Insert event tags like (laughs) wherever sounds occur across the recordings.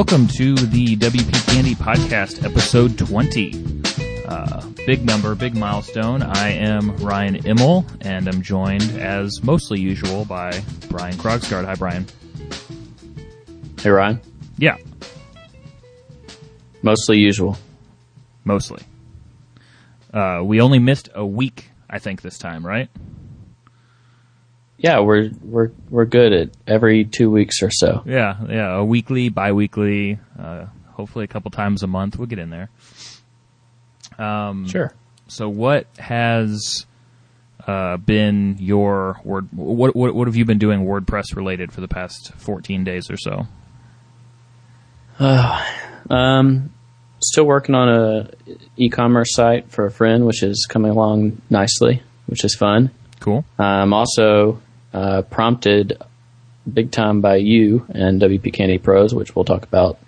welcome to the WP Candy Podcast, episode 20. Uh, big number, big milestone. I am Ryan Imel, and I'm joined, as mostly usual, by Brian Krogsgard. Hi, Brian. Hey, Ryan. Yeah, Mostly usual. mostly. Uh, we only missed a week, I think, this time, right? Yeah, we're we're we're good at every two weeks or so. Yeah, yeah, a weekly, bi-weekly, uh, hopefully a couple times a month. We'll get in there. Um, Sure. So, what has uh, been your word? What, what what have you been doing WordPress related for the past fourteen days or so? Um, still working on a e-commerce site for a friend, which is coming along nicely, which is fun. Cool. I'm also uh, prompted big time by you and WP Candy Pros, which we'll talk about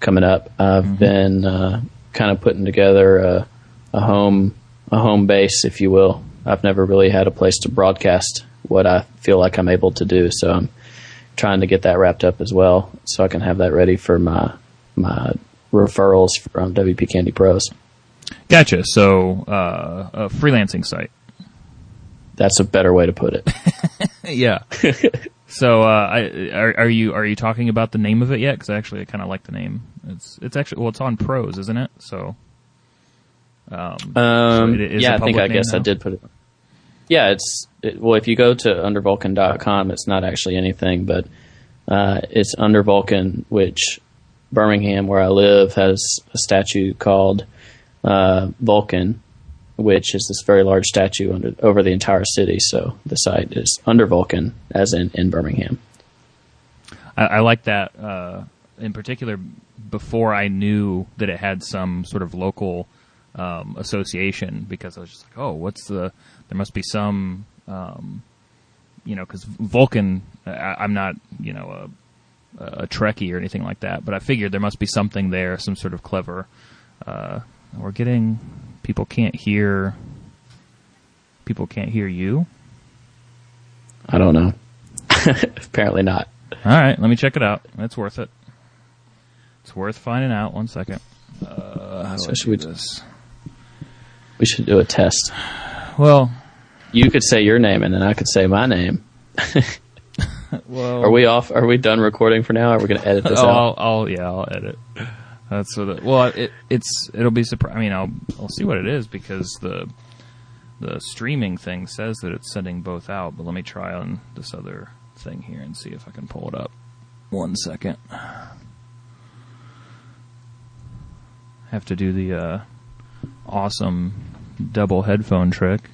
coming up. I've been uh, kind of putting together a, a home a home base, if you will. I've never really had a place to broadcast what I feel like I'm able to do, so I'm trying to get that wrapped up as well, so I can have that ready for my my referrals from WP Candy Pros. Gotcha. So, uh, a freelancing site. That's a better way to put it. (laughs) Yeah. (laughs) so, uh, I, are, are you are you talking about the name of it yet? Because actually, I kind of like the name. It's it's actually well, it's on Pros, isn't it? So, um, Um, So yeah, I think I guess I did put it. Yeah, it's it, well. If you go to undervulcan.com, it's not actually anything, but uh, it's under Vulcan, which Birmingham, where I live, has a statue called uh, Vulcan, which is this very large statue under over the entire city. So the site is under Vulcan, as in in Birmingham. I, I like that uh, in particular. Before I knew that it had some sort of local um, association, because I was just like, "Oh, what's the? There must be some, um, you know, because Vulcan. I, I'm not, you know, a, a Trekkie or anything like that, but I figured there must be something there, some sort of clever. Uh, we're getting people can't hear. People can't hear you. I don't know. (laughs) Apparently not. All right, let me check it out. It's worth it. It's worth finding out. One second. Uh, So should we- this? We should do a test. Well, You could say your name, and then I could say my name. (laughs) well, Are we off? Are we done recording for now? Are we going to edit this (laughs) Oh, out? I'll, I'll yeah, I'll edit. That's what. It, well, it, it's it'll be surpri- I mean, I'll I'll see what it is because the the streaming thing says that it's sending both out. But let me try on this other thing here and see if I can pull it up. One second. Have to do the uh, awesome double headphone trick.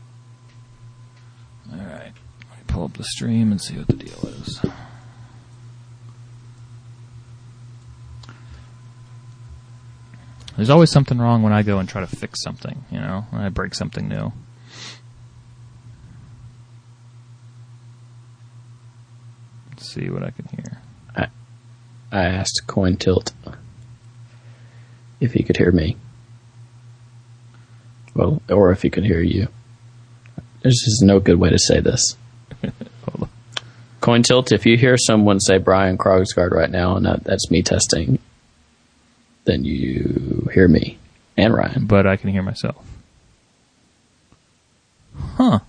All right, let me pull up the stream and see what the deal is. There's always something wrong when I go and try to fix something, you know, when I break something new. Let's see what I can hear. I asked Coin Tilt if he could hear me. Well, or if he could hear you. There's just no good way to say this. (laughs) Hold on. Coin Tilt, if you hear someone say Brian Krogsgard right now, and that, that's me testing, then you hear me and Ryan. But I can hear myself. Huh.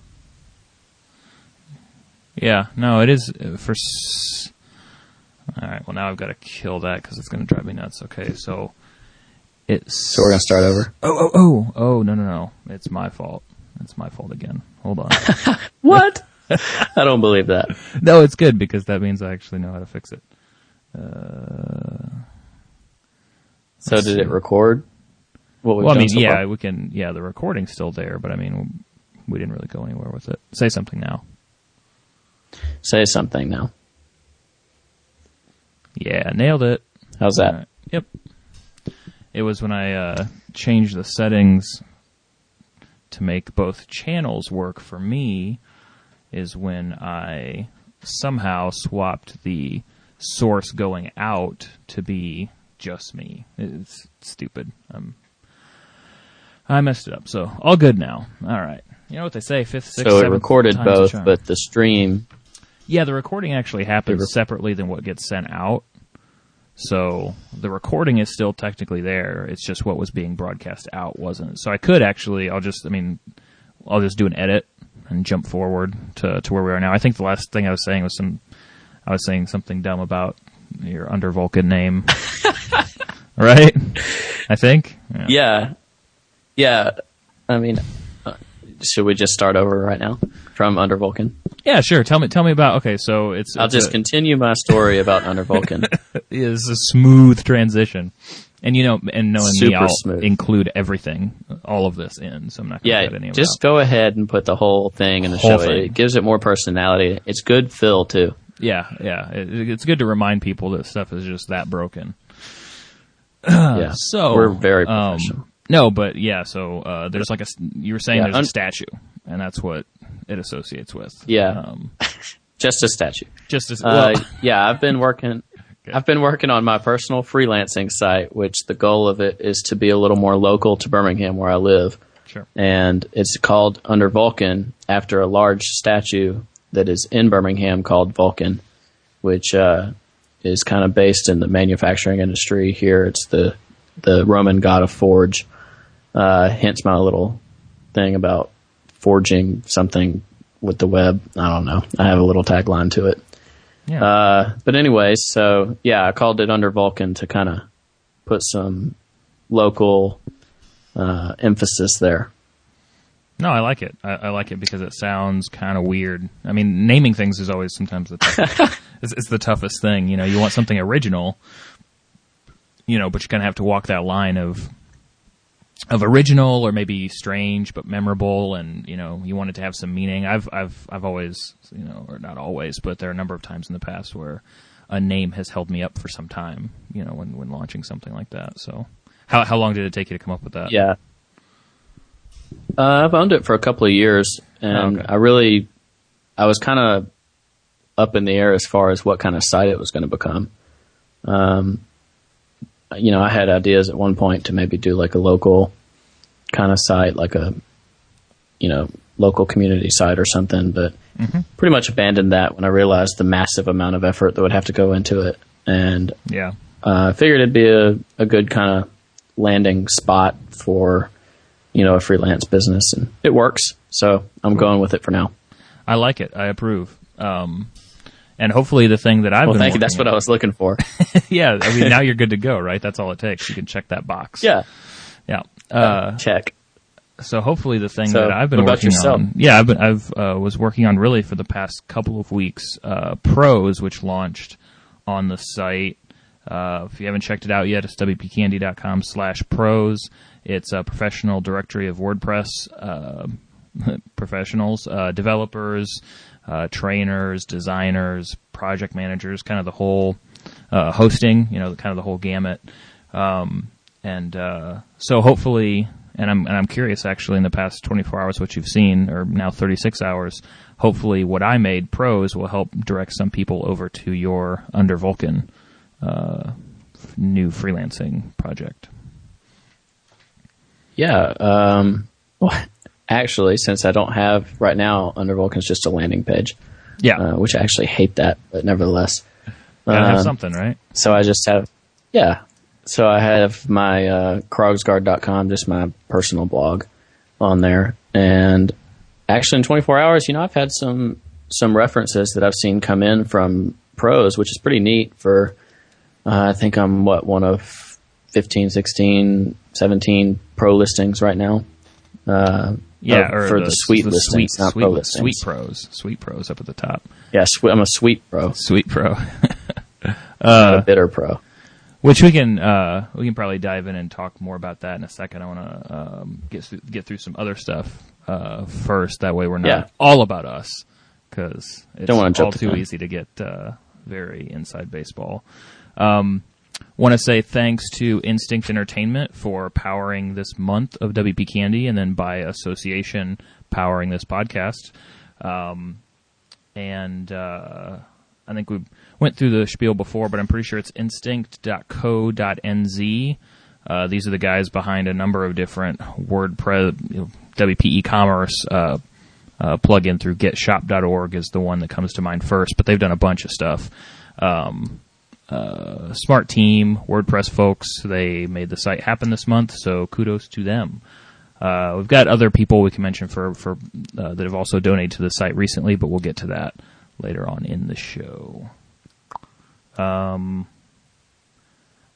Yeah, no, it is uh, for. S- All right, well now I've got to kill that because it's going to drive me nuts. Okay, so it's. So we're going to start over. Oh, oh, oh, oh, no, no, no. It's my fault. It's my fault again. Hold on. (laughs) What? I don't believe that. no, it's good because that means I actually know how to fix it. Uh, So did it record? Well, I mean, so yeah, far? we can. Yeah, the recording's still there, but I mean, we didn't really go anywhere with it. Say something now. Say something now. Yeah, nailed it. How's that? Right. Yep. It was when I uh, changed the settings to make both channels work for me. Is when I somehow swapped the source going out to be just me. It's stupid. Um, I messed it up. So all good now. All right. You know what they say? Fifth, sixth, So it seventh recorded both, but the stream Yeah, the recording actually happens rec- separately than what gets sent out. So the recording is still technically there. It's just what was being broadcast out wasn't. So I could actually, I'll just, I mean, I'll just do an edit and jump forward to, to where we are now. I think the last thing I was saying was some, I was saying something dumb about your under Vulcan name. (laughs) right? I think. Yeah. Yeah. I mean, uh, should we just start over right now from Under Vulcan? Yeah, sure. Tell me, tell me about. Okay, so it's. I'll it's just a, continue my story about Under Vulcan. (laughs) is a smooth transition, and you know, and knowing me, I'll smooth. include everything, all of this in. So I'm not. Gonna Yeah, cut any of just go ahead and put the whole thing in the Whole show. thing. It gives it more personality. It's good fill too. Yeah, yeah. It, it's good to remind people that stuff is just that broken. Yeah. (clears throat) So we're very um, no, but yeah. So uh, there's like a You were saying Yeah, there's un- a statue, and that's what it associates with. Yeah. Um, (laughs) just a statue. just as Uh, well. (laughs) yeah, I've been working. I've been working on my personal freelancing site, which the goal of it is to be a little more local to Birmingham, where I live. sure. and it's called Under Vulcan after a large statue that is in Birmingham called Vulcan, which uh, is kind of based in the manufacturing industry here. It's the the Roman god of forge. Uh, hence my little thing about forging something with the web. I don't know. I have a little tagline to it. Yeah. Uh, but anyways, so yeah, I called it Under Vulcan to kind of put some local uh, emphasis there. No, I like it. I, I like it because it sounds kind of weird. I mean, naming things is always sometimes the toughest. (laughs) it's, it's the toughest thing. You know, you want something original, you know, but you kind of have to walk that line of of original or maybe strange but memorable, and you know, you want it to have some meaning. I've I've I've always, you know, or not always, but there are a number of times in the past where a name has held me up for some time. You know, when when launching something like that. So, how how long did it take you to come up with that? Yeah. Uh, I've owned it for a couple of years, and Okay. I really, I was kind of up in the air as far as what kind of site it was going to become. Um, you know, I had ideas at one point to maybe do like a local kind of site, like a, you know, local community site or something, but pretty much abandoned that when I realized the massive amount of effort that would have to go into it. And Yeah. uh, I figured it'd be a, a good kind of landing spot for, you know, a freelance business, and it works. So I'm going with it for now. I like it. I approve. Um, and hopefully the thing that I've Well, been thank you. That's what I was looking for. (laughs) yeah, I mean now you're good to go, right? That's all it takes. You can check that box. yeah. Yeah. Uh, Check. so hopefully the thing So, that I've been about working yourself? on, yeah, I've been, I've uh, was working on really for the past couple of weeks. Uh, Pros, which launched on the site. Uh, if you haven't checked it out yet, it's wpcandy.com slash pros. It's a professional directory of WordPress uh, (laughs) professionals, uh, developers, uh, trainers, designers, project managers, kind of the whole uh, hosting, you know, kind of the whole gamut. Um, and uh, so hopefully, and I'm and I'm curious actually in the past 24 hours what you've seen, or now 36 hours. Hopefully, what I made pros will help direct some people over to your Under Vulcan new freelancing project. Yeah. Um, well, actually, since I don't have right now, Under Vulcan's just a landing page, Yeah, uh, which I actually hate that, but nevertheless. gotta have um, something, right? So I just have, yeah. So I have my uh, Krogsgard.com, just my personal blog on there. And actually, in 24 hours, you know, I've had some some references that I've seen come in from pros, which is pretty neat for, uh, I think I'm, what, one of 15, 16, 17 pro listings right now. Uh, Yeah, or or for the, suite the listings, sweet, not sweet, pro li- listings. sweet pros, sweet pros up at the top. Yeah, I'm a sweet pro, Sweet pro, (laughs) not a bitter pro. which we can uh, we can probably dive in and talk more about that in a second. I want to um, get through, get through some other stuff uh, first. That way, we're not Yeah. all about us because it's Don't wanna jump all too gun. easy to get uh, very inside baseball. Um, want to say thanks to Instinct Entertainment for powering this month of WP Candy, and then by association powering this podcast. Um, and uh, I think we went through the spiel before, but I'm pretty sure it's instinct.co.nz. Uh, these are the guys behind a number of different WordPress, you know, WP e-commerce uh, uh, plugin through getshopped.org is the one that comes to mind first, but they've done a bunch of stuff. Um, uh, smart team, WordPress folks. They made the site happen this month, so kudos to them. Uh, we've got other people we can mention for for uh, that have also donated to the site recently, but we'll get to that later on in the show. Um,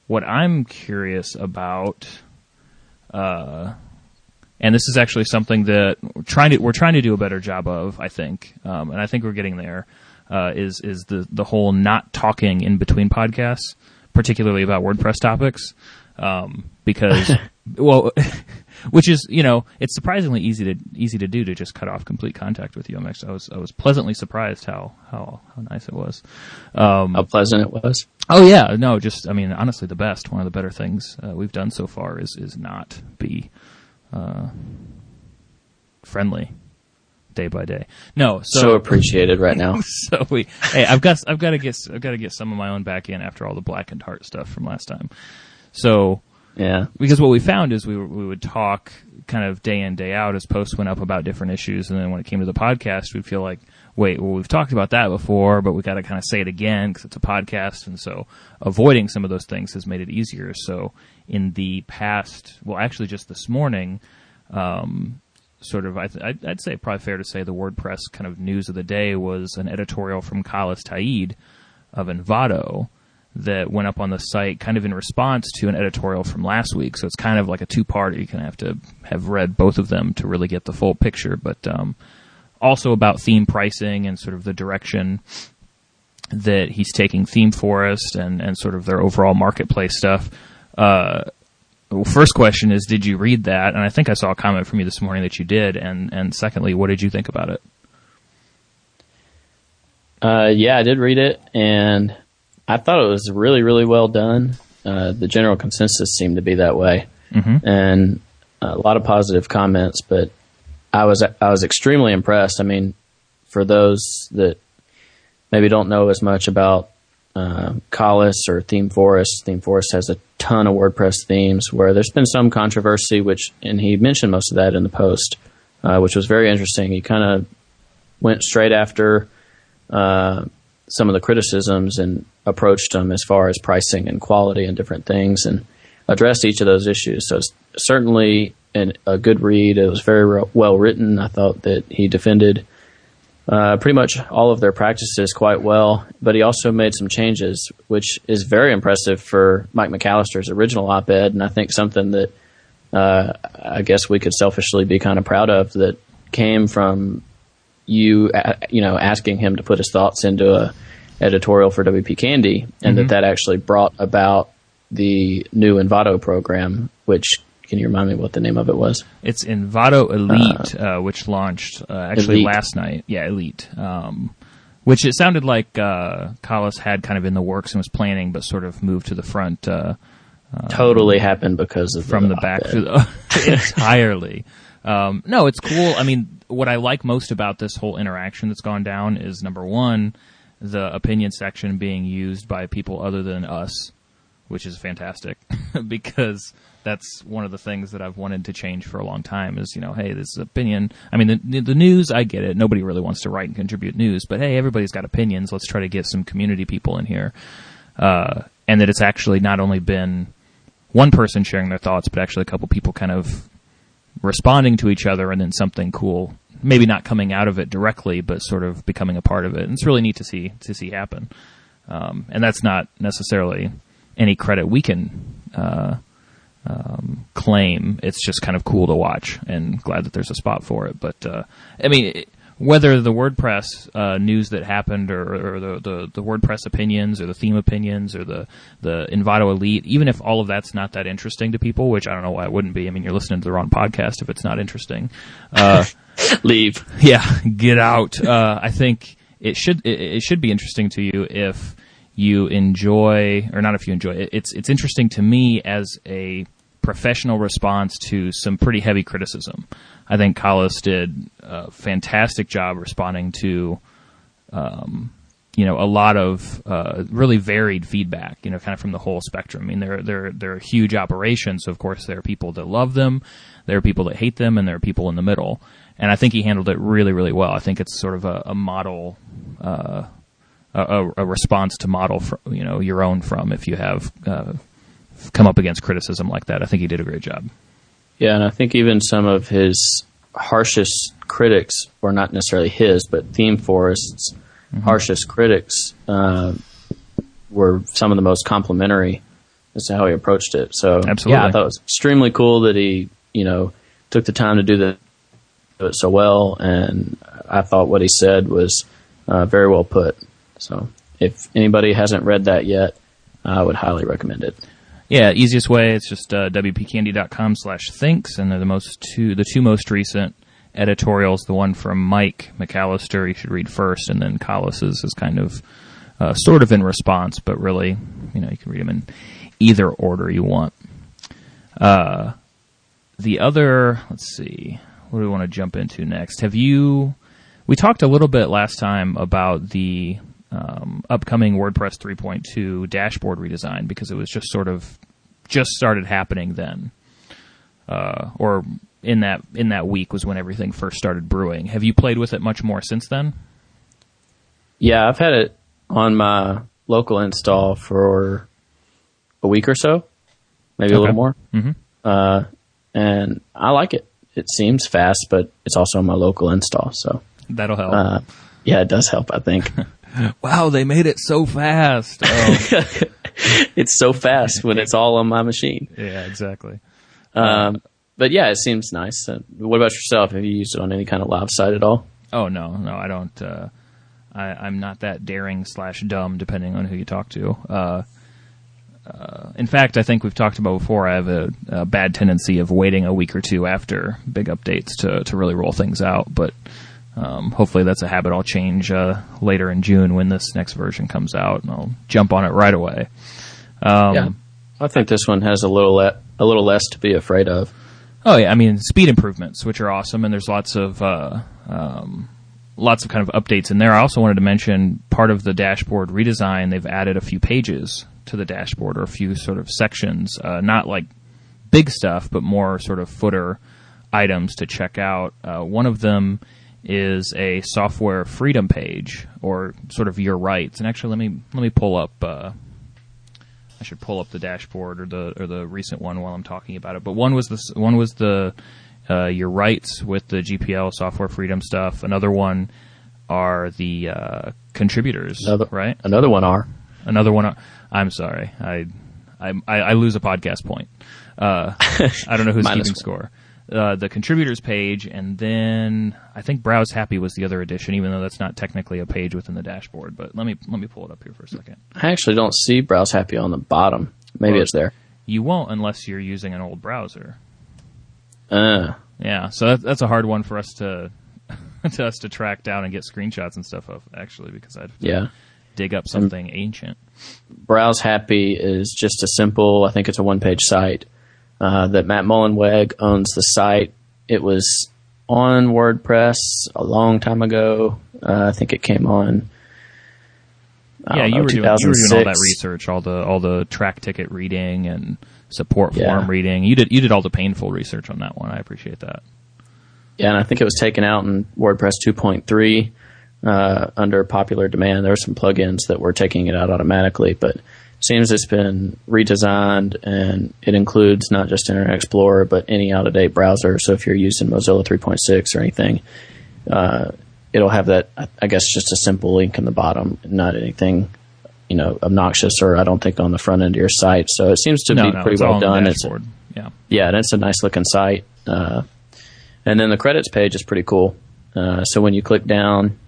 what I'm curious about, uh, and this is actually something that we're trying to we're trying to do a better job of, I think, um, and I think we're getting there. Uh, is is the the whole not talking in between podcasts, particularly about WordPress topics, um, because (laughs) well, (laughs) which is you know it's surprisingly easy to easy to do to just cut off complete contact with you. I'm I was I was pleasantly surprised how how how nice it was. Um, How pleasant it was. Oh yeah, no, just I mean honestly, the best. One of the better things uh, we've done so far is is not be uh, friendly day by day. No, So, so appreciated right now. (laughs) so we hey, I've got I've got to get I've got to get some of my own back in after all the blackened heart stuff from last time. So Yeah. because what we found is we were, we would talk kind of day in day out as posts went up about different issues, and then when it came to the podcast, we'd feel like, wait, well we've talked about that before, but we got to kind of say it again because it's a podcast, and so avoiding some of those things has made it easier. So in the past, well, actually just this morning. Um, Sort of, I I'd say probably fair to say the WordPress kind of news of the day was an editorial from Collis Ta'eed of Envato that went up on the site kind of in response to an editorial from last week. So it's kind of like a two part. You of have to have read both of them to really get the full picture. But um, also about theme pricing and sort of the direction that he's taking Theme Forest and, and sort of their overall marketplace stuff. Uh, well, first question is, did you read that? And I think I saw a comment from you this morning that you did. And, and secondly, what did you think about it? Uh, yeah, I did read it, and I thought it was really, really well done. Uh, the general consensus seemed to be that way, Mhm. and a lot of positive comments. But I was I was extremely impressed. I mean, for those that maybe don't know as much about uh, Collis or Theme Forest, Theme Forest has a ton of WordPress themes where there's been some controversy, which and he mentioned most of that in the post, uh, which was very interesting. He kind of went straight after uh, some of the criticisms and approached them as far as pricing and quality and different things and addressed each of those issues. So it's certainly an, a good read. It was very well written. I thought that he defended uh, pretty much all of their practices quite well, but he also made some changes, which is very impressive for Mike McAlister's original op-ed, and I think something that uh, I guess we could selfishly be kind of proud of that came from you, uh, you know, asking him to put his thoughts into a editorial for WP Candy, and that that actually brought about the new Envato program. Which can you remind me what the name of it was? It's Envato Elite, uh, which launched uh, actually Elite. last night. Yeah, Elite. Um, which it sounded like uh, Collis had kind of in the works and was planning, but sort of moved to the front uh, totally happened because of from the back to the (laughs) entirely. Um, no, it's cool. I mean, what I like most about this whole interaction that's gone down is number one, the opinion section being used by people other than us, which is fantastic (laughs) because that's one of the things that I've wanted to change for a long time is, you know, hey, this is opinion. I mean, the, the news, I get it. Nobody really wants to write and contribute news, but hey, everybody's got opinions. Let's try to get some community people in here. Uh, and that it's actually not only been one person sharing their thoughts, but actually a couple people kind of responding to each other and then something cool, maybe not coming out of it directly, but sort of becoming a part of it. And it's really neat to see, to see happen. Um, and that's not necessarily any credit we can, uh, um, claim. It's just kind of cool to watch and glad that there's a spot for it. But, uh, I mean, it, whether the WordPress uh, news that happened, or, or the, the the WordPress opinions, or the theme opinions, or the the Envato Elite, even if all of that's not that interesting to people, which I don't know why it wouldn't be. I mean, you're listening to the wrong podcast if it's not interesting. Uh, (laughs) Leave. yeah, get out. Uh, I think it should it, it should be interesting to you if you enjoy, or not if you enjoy it. It's it's interesting to me as a professional response to some pretty heavy criticism. I think Collis did a fantastic job responding to, um, you know, a lot of uh, really varied feedback. You know, kind of from the whole spectrum. I mean, they're they're huge operation, so of course there are people that love them, there are people that hate them, and there are people in the middle. And I think he handled it really, really well. I think it's sort of a, a model uh, a, a response to model from, you know your own from if you have uh, come up against criticism like that. I think he did a great job. Yeah, and I think even some of his harshest critics, or not necessarily his, but Theme Forest's mm-hmm. harshest critics, uh, were some of the most complimentary as to how he approached it. So, Absolutely. yeah, I thought it was extremely cool that he, you know, took the time to do, the, do it so well, and I thought what he said was uh, very well put. So, if anybody hasn't read that yet, I would highly recommend it. Yeah, easiest way it's just uh, wpcandy.com slash thinks, and they're the most two the two most recent editorials. The one from Mike McAlister you should read first, and then Collis's is kind of uh, sort of in response, but really, you know, you can read them in either order you want. Uh, the other, let's see, what do we want to jump into next? Have you? We talked a little bit last time about the um, upcoming WordPress 3.2 dashboard redesign because it was just sort of just started happening then, uh, or in that in that week was when everything first started brewing. Have you played with it much more since then? Yeah, I've had it on my local install for a week or so, maybe okay. a little more. Mm-hmm. Uh, and I like it. It seems fast, but it's also on my local install, so that'll help. Uh, yeah, it does help. I think. (laughs) wow, they made it so fast. (laughs) Oh. it's so fast when it's all on my machine. Yeah, exactly. Um, but yeah, it seems nice. Uh, what about yourself? Have you used it on any kind of live site at all? Oh no, no, I don't. Uh, I, am not that daring slash dumb, depending on who you talk to. Uh, uh, in fact, I think we've talked about before. I have a, a, bad tendency of waiting a week or two after big updates to to really roll things out. But um, hopefully, that's a habit I'll change uh, later in June when this next version comes out, and I'll jump on it right away. Um, yeah, I think this one has a little le- a little less to be afraid of. Oh yeah, I mean speed improvements, which are awesome, and there's lots of uh, um, lots of kind of updates in there. I also wanted to mention part of the dashboard redesign. They've added a few pages to the dashboard or a few sort of sections, uh, not like big stuff, but more sort of footer items to check out. Uh, one of them is a software freedom page or sort of your rights. And actually, let me let me pull up. Uh, I should pull up the dashboard or the or the recent one while I'm talking about it. But one was the one was the uh, your rights with the GPL software freedom stuff. Another one are the uh, contributors, another, right? Another one are another one. Are, I'm sorry, I, I I lose a podcast point. Uh, I don't know who's (laughs) keeping score uh, the contributors page, and then I think Browse Happy was the other addition, even though that's not technically a page within the dashboard. But let me let me pull it up here for a second. I actually don't see Browse Happy on the bottom. Maybe well, it's there. You won't unless you're using an old browser. Uh. Yeah, so that, that's a hard one for us to (laughs) to us to track down and get screenshots and stuff of actually because I'd yeah dig up something and ancient. Browse Happy is just a simple. I think it's a one page site uh, that Matt Mullenweg owns the site. It was on WordPress a long time ago. Uh, I think it came on. yeah, you, know, were doing, you were doing all that research, all the all the Trac ticket reading and support yeah. form reading. You did you did all the painful research on that one. I appreciate that. Yeah, and I think it was taken out in WordPress 2.3 uh, under popular demand. There were some plugins that were taking it out automatically, but seems it's been redesigned and it includes not just Internet Explorer but any out of date browser. So if you're using Mozilla 3.6 or anything, uh, it'll have that. I guess just a simple link in the bottom, not anything you know obnoxious or I don't think on the front end of your site. So it seems to no, be no, pretty well done. It's yeah, yeah, and it's a nice looking site. Uh, and then the credits page is pretty cool. Uh, so when you click down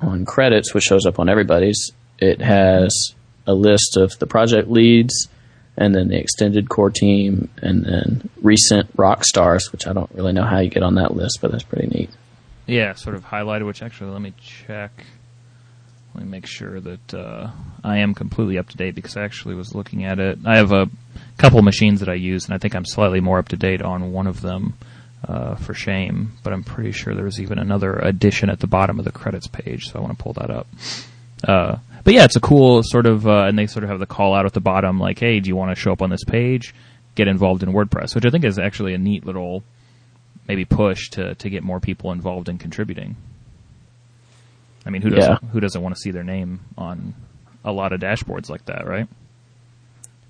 on credits, which shows up on everybody's, it has a list of the project leads and then the extended core team and then recent rock stars, which I don't really know how you get on that list, but that's pretty neat. Yeah, sort of highlighted, which actually let me check. Let me make sure that uh, I am completely up to date because I actually was looking at it. I have a couple machines that I use, and I think I'm slightly more up to date on one of them uh, for shame, but I'm pretty sure there's even another addition at the bottom of the credits page, so I want to pull that up. Uh, but yeah, it's a cool sort of, uh, and they sort of have the call out at the bottom, like, "Hey, do you want to show up on this page? Get involved in WordPress," which I think is actually a neat little maybe push to to get more people involved in contributing. I mean, who doesn't who doesn't want to see their name on a lot of dashboards like that, right?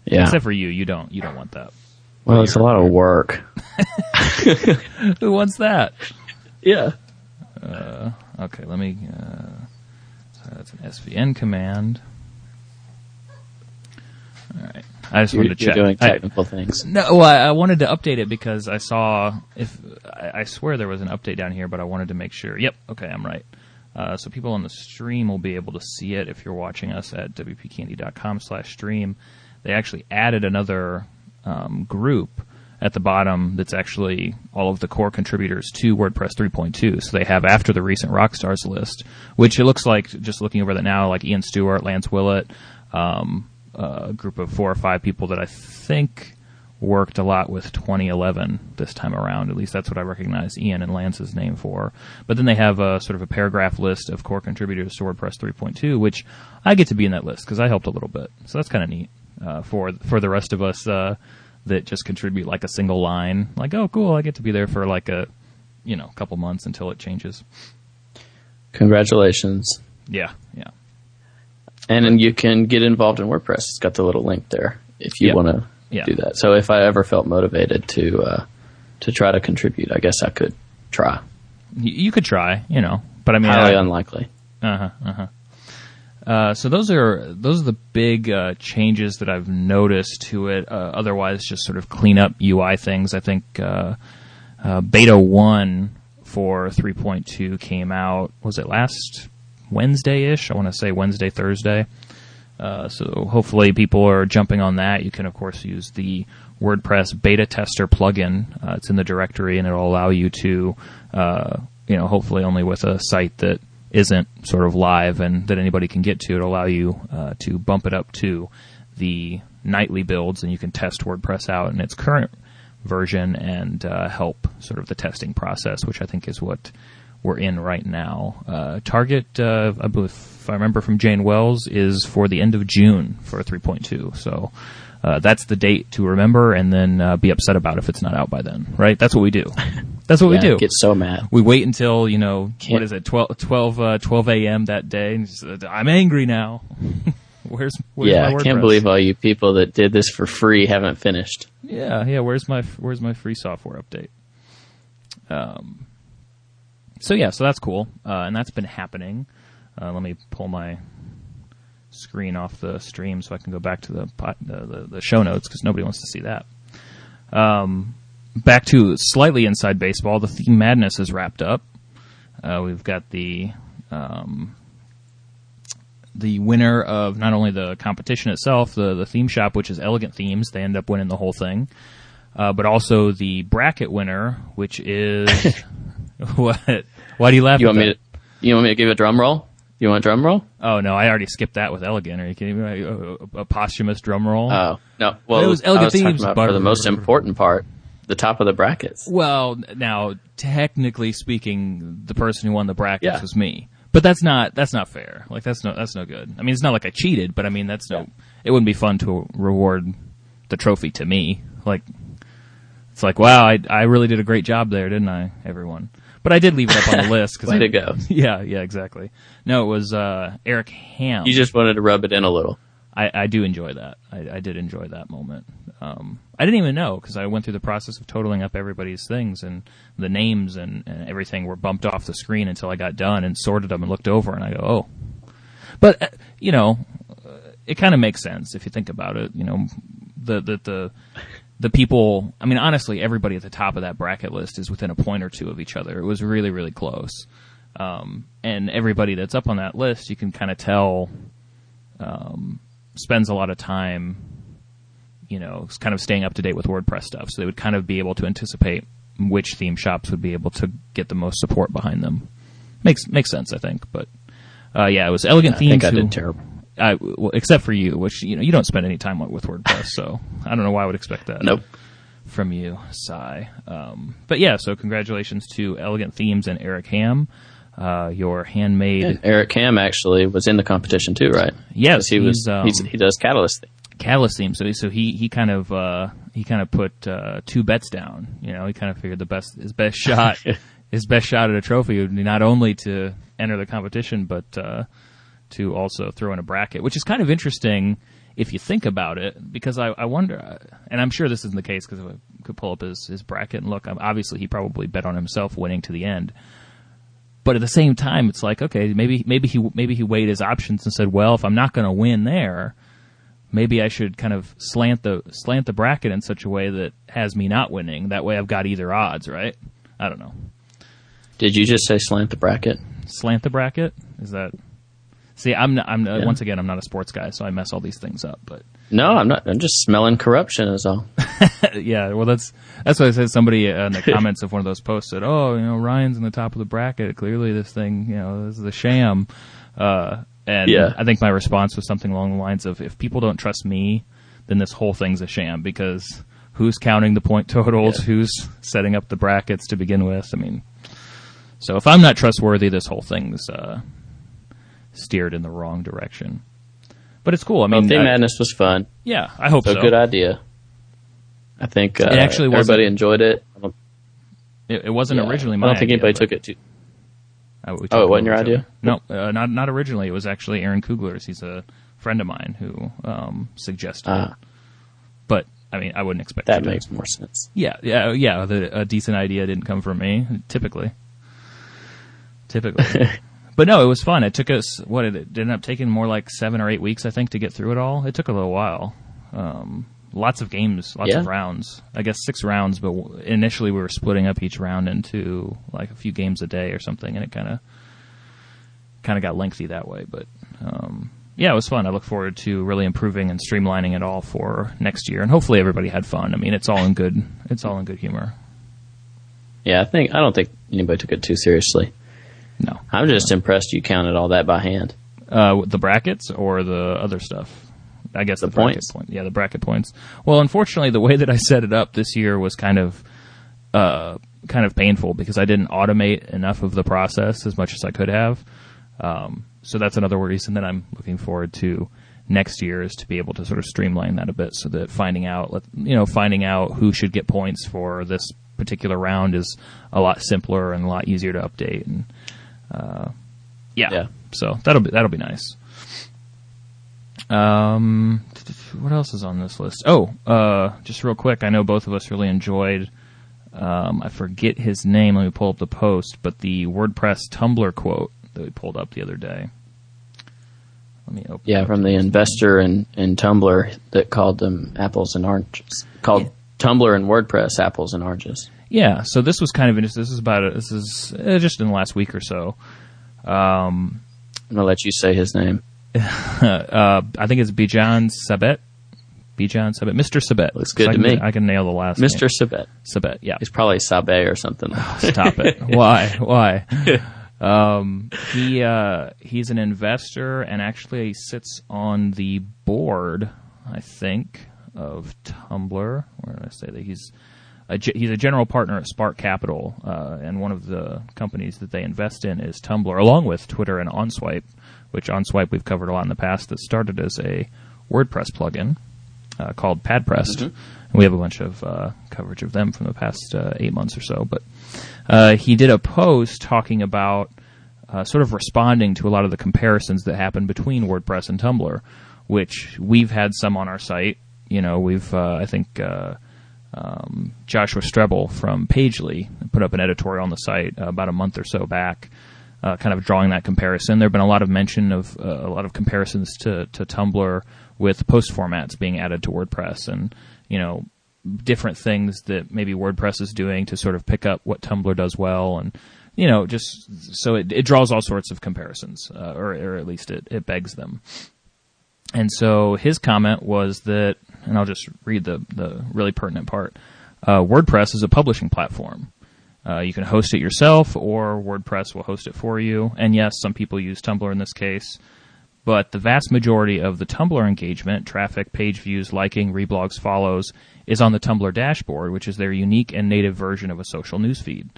Yeah. Except for you, you don't you don't want that. well, it's a lot of work. (laughs) Who wants that? Yeah. Okay, let me. Uh, so that's an SVN command. All right. I just You're, wanted to you're check. doing I- technical things. no, well, I, I wanted to update it because I saw if I, I swear there was an update down here, but I wanted to make sure. Yep. Okay, I'm right. Uh, so people on the stream will be able to see it if you're watching us at wpcandy.com/stream. They actually added another um, group at the bottom that's actually all of the core contributors to WordPress 3.2. So they have after the recent rock stars list, which it looks like just looking over that now, like Ian Stewart, Lance Willett, um, a group of four or five people that I think worked a lot with 2011 this time around. At least that's what I recognize Ian and Lance's name for. But then they have a sort of a paragraph list of core contributors to WordPress 3.2, which I get to be in that list because I helped a little bit. So that's kind of neat uh, for for the rest of us uh, that just contribute like a single line. Like, oh, cool, I get to be there for like a you know couple months until it changes. Congratulations. Yeah, yeah. And then you can get involved in WordPress. It's got the little link there if you Yep. want to Yeah. do that. So if I ever felt motivated to uh, to try to contribute, I guess I could try. You, could try, you know, but I mean, Highly I- unlikely. Uh-huh, uh-huh. Uh, so those are those are the big uh, changes that I've noticed to it. Uh, otherwise, just sort of clean up UI things. I think uh, uh, beta one for 3.2 came out. Was it last Wednesday ish? I want to say Wednesday, Thursday. Uh, so hopefully people are jumping on that. You can of course use the WordPress beta tester plugin. Uh, it's in the directory and it'll allow you to, uh, you know, hopefully only with a site that isn't sort of live and that anybody can get to, it'll allow you uh, to bump it up to the nightly builds and you can test WordPress out in its current version and uh, help sort of the testing process, which I think is what we're in right now. Uh, target, uh, if I remember from Jane Wells, is for the end of June for 3.2. So uh, that's the date to remember, and then uh, be upset about if it's not out by then. Right? That's what we do. (laughs) That's what Yeah, we do. Get so mad. we wait until you know what Can't- is it 12 12, uh, 12 a.m. that day. And just, uh, I'm angry now. (laughs) where's where's yeah, my I can't believe all you people that did this for free haven't finished. Yeah, yeah. Where's my where's my free software update? Um. So yeah, so that's cool, uh, and that's been happening. Uh, let me pull my screen off the stream so I can go back to the pot, the, the, the show notes because nobody wants to see that. Um, back to slightly inside baseball. The theme madness is wrapped up. Uh, we've got the um, the winner of not only the competition itself, the the theme shop, which is Elegant Themes. They end up winning the whole thing, uh, but also the bracket winner, which is (laughs) (laughs) what? Why do you laugh? You at want me that? to? You want me to give a drum roll? You want a drum roll? Oh no, I already skipped that with Elegant. Are you kidding me? A, a- a posthumous drum roll. Oh no. Well, It was Elegant was Themes, but- for the most important part, the top of the brackets. Well, now technically speaking, the person who won the brackets Yeah. was me. But that's not that's not fair. Like that's no that's no good. I mean, it's not like I cheated, but I mean that's no. It wouldn't be fun to reward the trophy to me. Like it's like wow, I I really did a great job there, didn't I, everyone? But I did leave it up on the list because Way (laughs) I to go. (laughs) Yeah, yeah, exactly. No, it was uh, Eric Hamm. You just wanted to rub it in a little. I, I do enjoy that. I, I did enjoy that moment. Um, I didn't even know because I went through the process of totaling up everybody's things and the names and, and everything were bumped off the screen until I got done and sorted them and looked over and I go, oh. But uh, you know, uh, it kind of makes sense if you think about it. You know, the the the the people. I mean, honestly, everybody at the top of that bracket list is within a point or two of each other. It was really really close. Um, and everybody that's up on that list, you can kind of tell spends a lot of time, you know, kind of staying up to date with WordPress stuff. So they would kind of be able to anticipate which theme shops would be able to get the most support behind them. Makes makes sense, I think. But uh, yeah, it was Elegant I Themes. think I did terrible. I, well, except for you, which you know you don't spend any time with WordPress, (laughs) so I don't know why I would expect that Nope. from you, Sigh. Um, but yeah, so congratulations to Elegant Themes and Eric Hamm, uh, your handmade. And Eric Hamm actually was in the competition too, right? Yes, he was. um, he does Catalyst. Catalyst theme. So so he he kind of uh, he kind of put uh, two bets down. You know, he kind of figured the best his best shot (laughs) his best shot at a trophy would be not only to enter the competition, but uh, to also throw in a bracket, which is kind of interesting if you think about it, because I, I wonder, and I'm sure this isn't the case because I could pull up his, his bracket and look. Um, obviously, he probably bet on himself winning to the end. But at the same time, it's like, okay, maybe maybe he maybe he weighed his options and said, well, if I'm not going to win there, maybe I should kind of slant the slant the bracket in such a way that has me not winning. That way, I've got either odds, right? I don't know. Did you just say slant the bracket? Slant the bracket is that See, I'm not, I'm yeah. once again I'm not a sports guy, so I mess all these things up. But no, I'm not. I'm just smelling corruption, is all. (laughs) yeah, well, that's that's what I said. Somebody in the comments of one of those posts said, "Oh, you know, Ryan's in the top of the bracket. Clearly, this thing, you know, this is a sham." Uh, and yeah. I think my response was something along the lines of, "If people don't trust me, then this whole thing's a sham because." Who's counting the point totals? Yeah. Who's setting up the brackets to begin with? I mean, so if I'm not trustworthy, this whole thing's uh, steered in the wrong direction. But it's cool. I mean, Theme Madness was fun. Yeah, I hope so. so. Good idea. I think uh, it actually everybody enjoyed it. It, it wasn't yeah, originally my. I don't think idea, anybody took it too. Uh, oh, it wasn't your idea? No, uh, not not originally. It was actually Aaron Kugler's. He's a friend of mine who um, suggested it. Ah. But I mean, I wouldn't expect that makes more sense. Yeah, yeah, yeah. The, a decent idea didn't come from me. Typically, typically. (laughs) but no, it was fun. It took us what it, it ended up taking more like seven or eight weeks, I think, to get through it all. It took a little while. Um, lots of games, lots yeah. of rounds. I guess six rounds, but initially we were splitting up each round into like a few games a day or something, and it kind of kind of got lengthy that way. But um, yeah, it was fun. I look forward to really improving and streamlining it all for next year, and hopefully everybody had fun. I mean, it's all in good. It's all in good humor. Yeah, I think I don't think anybody took it too seriously. No. I'm just impressed you counted all that by hand. Uh, the brackets or the other stuff? I guess the, the points. Point. Yeah, the bracket points. Well, unfortunately, the way that I set it up this year was kind of, uh, kind of painful because I didn't automate enough of the process as much as I could have. Um, so that's another reason that I'm looking forward to next year is to be able to sort of streamline that a bit so that finding out, you know, finding out who should get points for this particular round is a lot simpler and a lot easier to update and uh, yeah. yeah. So that'll be that'll be nice. Um, what else is on this list? Oh, uh, just real quick. I know both of us really enjoyed. Um, I forget his name. Let me pull up the post, but the WordPress Tumblr quote that we pulled up the other day. Let me open. Yeah, from the investor in, in Tumblr that called them apples and oranges. Called yeah. Tumblr and WordPress apples and oranges. Yeah, so this was kind of interesting. This is about it. This is uh, just in the last week or so. Um, I'm gonna let you say his name. (laughs) uh, I think it's Bijan Sabet. Bijan Sabet, Mr. Sabet. Looks good so to can, me. I can nail the last. Mr. Sabet. Sabet, yeah. He's probably Sabe or something. Oh, (laughs) stop it. Why? Why? (laughs) Um, he uh, he's an investor and actually sits on the board, I think, of Tumblr. Where did I say that he's a, he's a general partner at Spark Capital, uh, and one of the companies that they invest in is Tumblr, along with Twitter and OnSwipe, which OnSwipe we've covered a lot in the past. That started as a WordPress plugin uh, called PadPressed, mm-hmm. and we have a bunch of uh, coverage of them from the past uh, eight months or so. But uh, he did a post talking about uh, sort of responding to a lot of the comparisons that happen between WordPress and Tumblr, which we've had some on our site. You know, we've I think um, Joshua Strebel from Pagely put up an editorial on the site uh, about a month or so back, uh, kind of drawing that comparison. There have been a lot of mention of uh, a lot of comparisons to, to Tumblr with post formats being added to WordPress and, you know, different things that maybe WordPress is doing to sort of pick up what Tumblr does well and, you know, just so it, it draws all sorts of comparisons, uh, or, or at least it, it begs them. And so his comment was that and I'll just read the, the really pertinent part. Uh, WordPress is a publishing platform. Uh, you can host it yourself, or WordPress will host it for you. And yes, some people use Tumblr in this case, but the vast majority of the Tumblr engagement, traffic, page views, liking, reblogs, follows, is on the Tumblr dashboard, which is their unique and native version of a social newsfeed.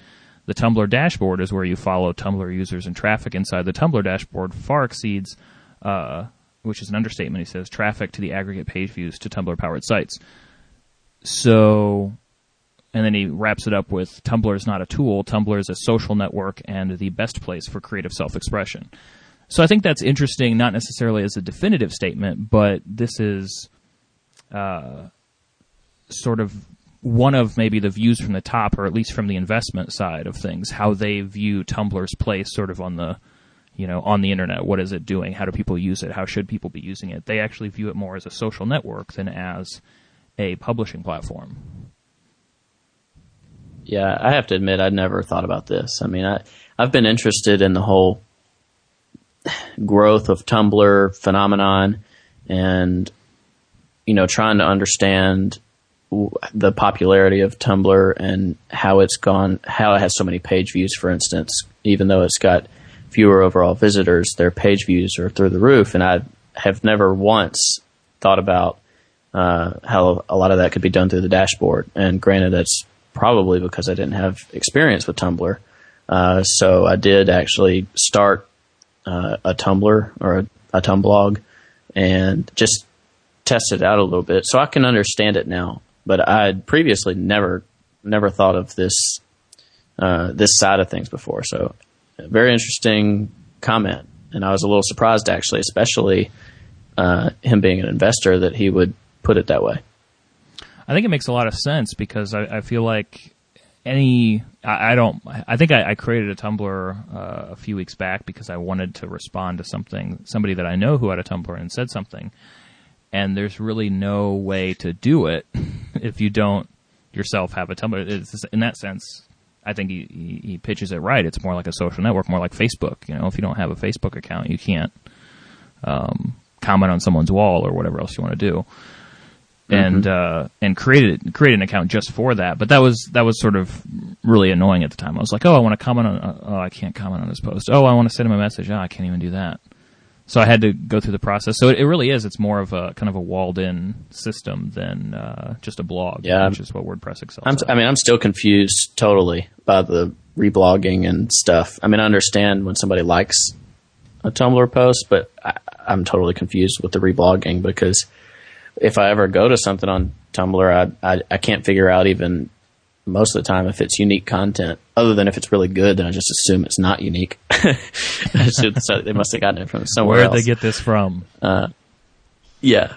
The Tumblr dashboard is where you follow Tumblr users and traffic inside the Tumblr dashboard far exceeds uh, which is an understatement. He says traffic to the aggregate page views to Tumblr powered sites. So and then he wraps it up with Tumblr is not a tool. Tumblr is a social network and the best place for creative self-expression. So I think that's interesting, not necessarily as a definitive statement, but this is uh, sort of one of maybe the views from the top, or at least from the investment side of things, how they view Tumblr's place sort of on the you know, on the internet. What is it doing? How do people use it? How should people be using it? They actually view it more as a social network than as a publishing platform. Yeah, I have to admit I'd never thought about this. I mean, I I've been interested in the whole growth of Tumblr phenomenon and you know, trying to understand the popularity of Tumblr and how it's gone, how it has so many page views, for instance, even though it's got fewer overall visitors, their page views are through the roof. And I have never once thought about uh, how a lot of that could be done through the dashboard. And granted, that's probably because I didn't have experience with Tumblr. Uh, so I did actually start uh, a Tumblr or a, a Tumblr and just test it out a little bit. So I can understand it now. But I had previously never never thought of this uh, this side of things before. So very interesting comment, and I was a little surprised actually, especially uh, him being an investor that he would put it that way. I think it makes a lot of sense because I, I feel like any I, I, don't I think I, I created a Tumblr uh, a few weeks back because I wanted to respond to something somebody that I know who had a Tumblr and said something, and there's really no way to do it (laughs) if you don't yourself have a Tumblr. It's, in that sense, I think he, he, he pitches it right. It's more like a social network, more like Facebook. You know, if you don't have a Facebook account, you can't um, comment on someone's wall or whatever else you want to do. And mm-hmm. uh, and created create an account just for that, but that was that was sort of really annoying at the time. I was like, oh, I want to comment on, uh, oh, I can't comment on this post. Oh, I want to send him a message. Oh, I can't even do that. So I had to go through the process. So it, it really is. It's more of a kind of a walled-in system than uh, just a blog, yeah, which is what WordPress excels. I'm, I mean, I'm still confused totally by the reblogging and stuff. I mean, I understand when somebody likes a Tumblr post, but I, I'm totally confused with the reblogging because if I ever go to something on Tumblr, I, I, I can't figure out even most of the time if it's unique content. Other than if it's really good, then I just assume it's not unique. (laughs) so they must have gotten it from somewhere Where'd else. they get this from? Uh, yeah.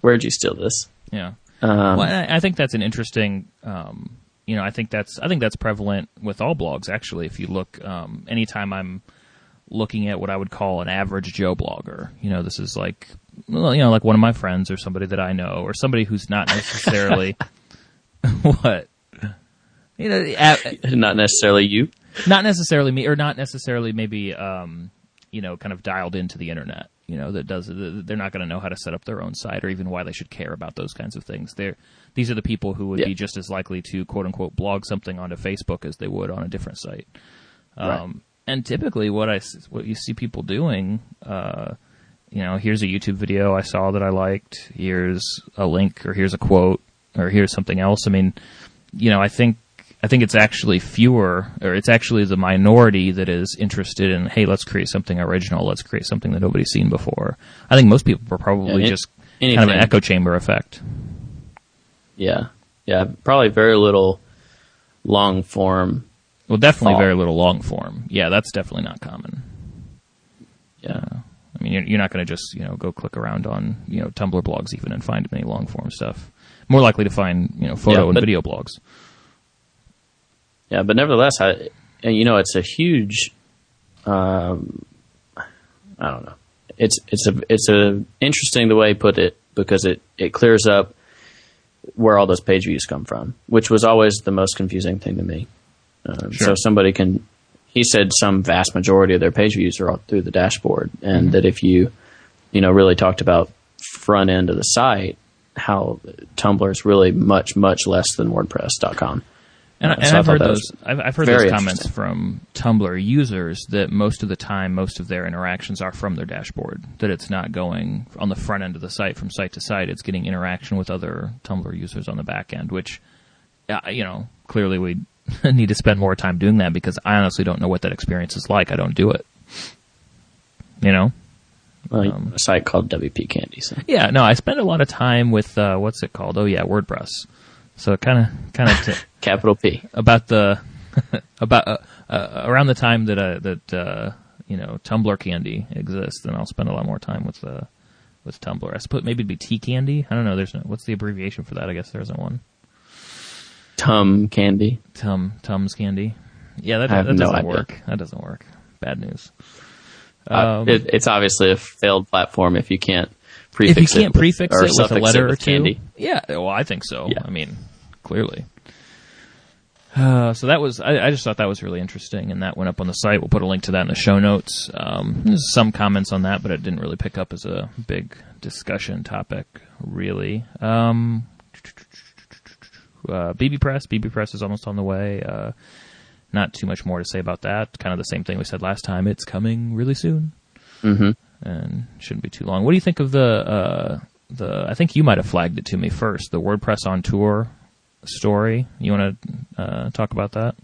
Where'd you steal this? Yeah. Um, well, I, I think that's an interesting. Um, you know, I think that's I think that's prevalent with all blogs. Actually, if you look, um, anytime I'm looking at what I would call an average Joe blogger, you know, this is like, well, you know, like one of my friends or somebody that I know or somebody who's not (laughs) necessarily (laughs) what you know, (laughs) not necessarily you. Not necessarily me, or not necessarily maybe, um, you know, kind of dialed into the internet. You know, that does. They're not going to know how to set up their own site, or even why they should care about those kinds of things. They're these are the people who would yeah. be just as likely to quote unquote blog something onto Facebook as they would on a different site. Um, right. And typically, what I what you see people doing, uh, you know, here's a YouTube video I saw that I liked. Here's a link, or here's a quote, or here's something else. I mean, you know, I think I think it's actually fewer, or it's actually the minority that is interested in, hey, let's create something original, let's create something that nobody's seen before. I think most people are probably yeah, just anything. kind of an echo chamber effect. Yeah, yeah, probably very little long form. Well, definitely thought. very little long form. Yeah, that's definitely not common. Yeah. Uh, I mean, you're, you're not going to just you know go click around on you know Tumblr blogs even and find any long form stuff. More likely to find you know photo yeah, and video blogs. Yeah, but nevertheless, I, you know, it's a huge. Um, I don't know. It's it's a it's a interesting the way he put it because it it clears up where all those page views come from, which was always the most confusing thing to me. Um, sure. So somebody can, he said, some vast majority of their page views are all through the dashboard, and mm-hmm. that if you, you know, really talked about front end of the site, how Tumblr is really much much less than WordPress.com. And, and so I've heard those. I've, I've heard those comments from Tumblr users that most of the time, most of their interactions are from their dashboard. That it's not going on the front end of the site from site to site. It's getting interaction with other Tumblr users on the back end. Which, uh, you know, clearly we (laughs) need to spend more time doing that because I honestly don't know what that experience is like. I don't do it. You know. Well, um, a site called WP Candy. So. Yeah, no, I spend a lot of time with uh, what's it called? Oh yeah, WordPress. So kind of kind of Capital P. about the (laughs) about uh, uh, around the time that uh, that uh, you know Tumblr candy exists, then I'll spend a lot more time with uh, with Tumblr. I suppose maybe it'd be T candy. I don't know. There's no, what's the abbreviation for that? I guess there isn't one. Tum Candy. Tum Tums candy. Yeah, that, that no doesn't idea. work. That doesn't work. Bad news. Uh, Um, it, it's obviously a failed platform if you can't if prefix you it can't with- prefix or it with a letter it or two, candy. yeah, well, I think so. Yeah. I mean, clearly. Uh, so that was, I, I just thought that was really interesting, and that went up on the site. We'll put a link to that in the show notes. Um, there's some comments on that, but it didn't really pick up as a big discussion topic, really. Um, uh, bbPress, BB Press is almost on the way. Uh, not too much more to say about that. Kind of the same thing we said last time. It's coming really soon hmm and shouldn't be too long. What do you think of the uh, the? I think you might have flagged it to me first. The WordPress on tour story. You want to uh, talk about that?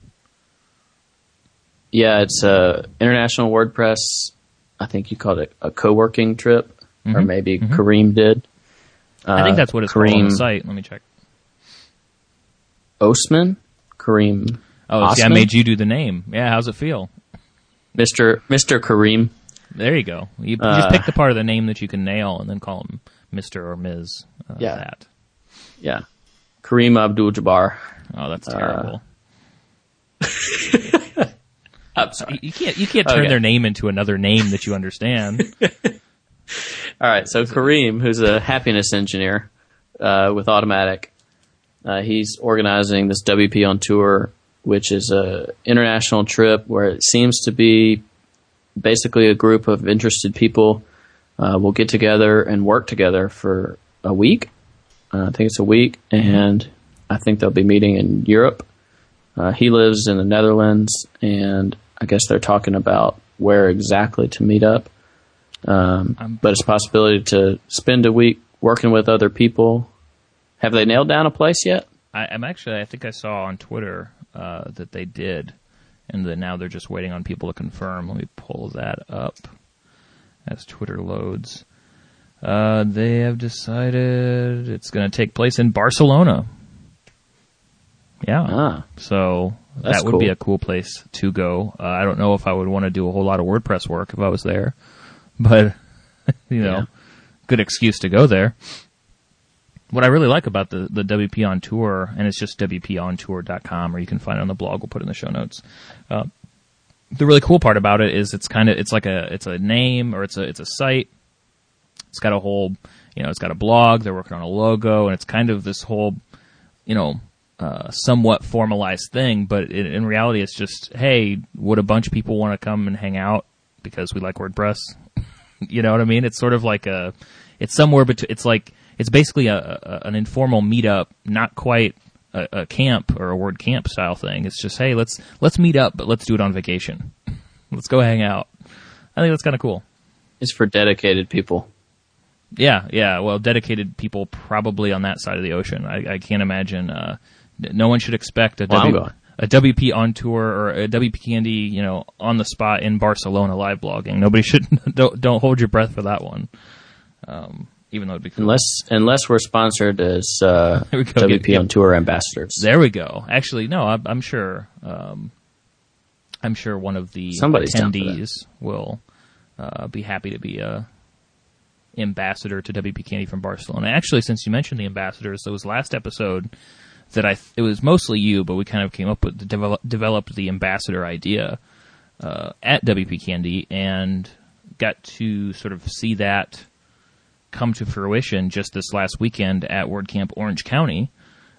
Yeah, it's a international WordPress. I think you called it a co-working trip, or Mhm. maybe Kareem did. I think Uh, that's what it's called on the site. Let me check. Osman, Kareem, Oh, see, I made you do the name. Yeah, how's it feel? Mister Mister Kareem. There you go. You, you Uh, just pick the part of the name that you can nail, and then call him Mister or Ms. Uh, Yeah. That. Yeah, Kareem Abdul-Jabbar. Oh, that's Uh, terrible. (laughs) I'm sorry. You- you can't. You can't turn Okay. their name into another name that you understand. (laughs) All right, so Kareem, who's a happiness engineer uh, with Automattic, uh, he's organizing this WP on tour, which is a international trip where it seems to be basically a group of interested people uh, will get together and work together for a week. Uh, I think it's a week, and I think they'll be meeting in Europe. Uh, he lives in the Netherlands, and I guess they're talking about where exactly to meet up. Um, but it's a possibility to spend a week working with other people. Have they nailed down a place yet? I, I'm actually. I think I saw on Twitter uh, that they did, and that now they're just waiting on people to confirm. Let me pull that up as Twitter loads. Uh, they have decided it's going to take place in Barcelona. Yeah. Ah, So that would be a cool place to go. Uh, I don't know if I would want to do a whole lot of WordPress work if I was there, (laughs) but (laughs) you know, Yeah. good excuse to go there. What I really like about the, the WP on tour, and it's just WPOntour.com, or you can find it on the blog. We'll put it in the show notes. Uh, the really cool part about it is it's kind of it's like a it's a name or it's a it's a site. It's got a whole you know it's got a blog. They're working on a logo, and it's kind of this whole you know uh, somewhat formalized thing, but in, in reality, it's just, hey, would a bunch of people want to come and hang out because we like WordPress? (laughs) you know what I mean? It's sort of like a, it's somewhere between, it's like, it's basically a, a an informal meetup, not quite a, a camp or a word camp style thing. It's just, hey, let's let's meet up, but let's do it on vacation. (laughs) let's go hang out. I think that's kind of cool. it's for dedicated people. Yeah, yeah. Well, dedicated people probably on that side of the ocean. I, I can't imagine. Uh, no one should expect a Well, W- a WP on tour or a WP Candy, you know, on the spot in Barcelona live blogging. Nobody should (laughs) don't don't hold your breath for that one. Um, even though it'd be cool. Unless unless we're sponsored as uh, (laughs) go. WP Get- on tour ambassadors. There we go. Actually, no, I'm, I'm sure. Um, I'm sure one of the Somebody's attendees will uh, be happy to be a ambassador to WP Candy from Barcelona. Actually, since you mentioned the ambassadors, there was last episode that I it was mostly you, but we kind of came up with the develop, developed the ambassador idea uh, at WP Candy and got to sort of see that come to fruition just this last weekend at WordCamp Orange County,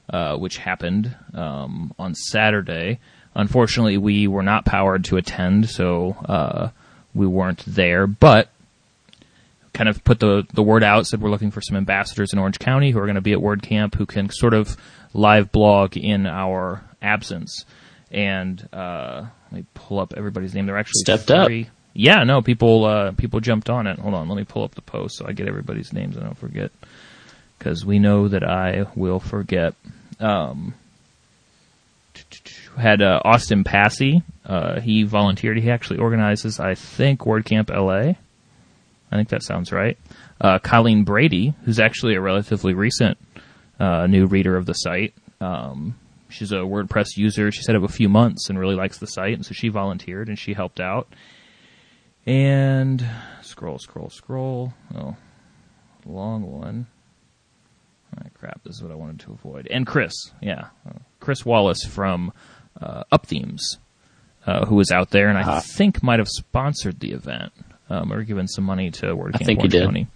uh, which happened um, on Saturday. Unfortunately, we were not powered to attend, so uh, we weren't there. But kind of put the the word out, said we're looking for some ambassadors in Orange County who are going to be at WordCamp who can sort of live blog in our absence. And uh, let me pull up everybody's name. They're actually Stepped up. Yeah, no, people uh, people jumped on it. Hold on, let me pull up the post so I get everybody's names and I don't forget because we know that I will forget. Um, had uh, Austin Passy. Uh, he volunteered. He actually organizes, I think, WordCamp LA. I think that sounds right. Uh, Colleen Brady, who's actually a relatively recent uh, new reader of the site, Um, she's a WordPress user. She set up a few months and really likes the site, and so she volunteered and she helped out. And scroll, scroll, scroll. Oh, long one. Oh, crap, this is what I wanted to avoid. And Chris, yeah, uh, Chris Wallace from uh, UpThemes, uh, who was out there and I Ah. think might have sponsored the event um, or given some money to WordCamp I think he Orange did. County.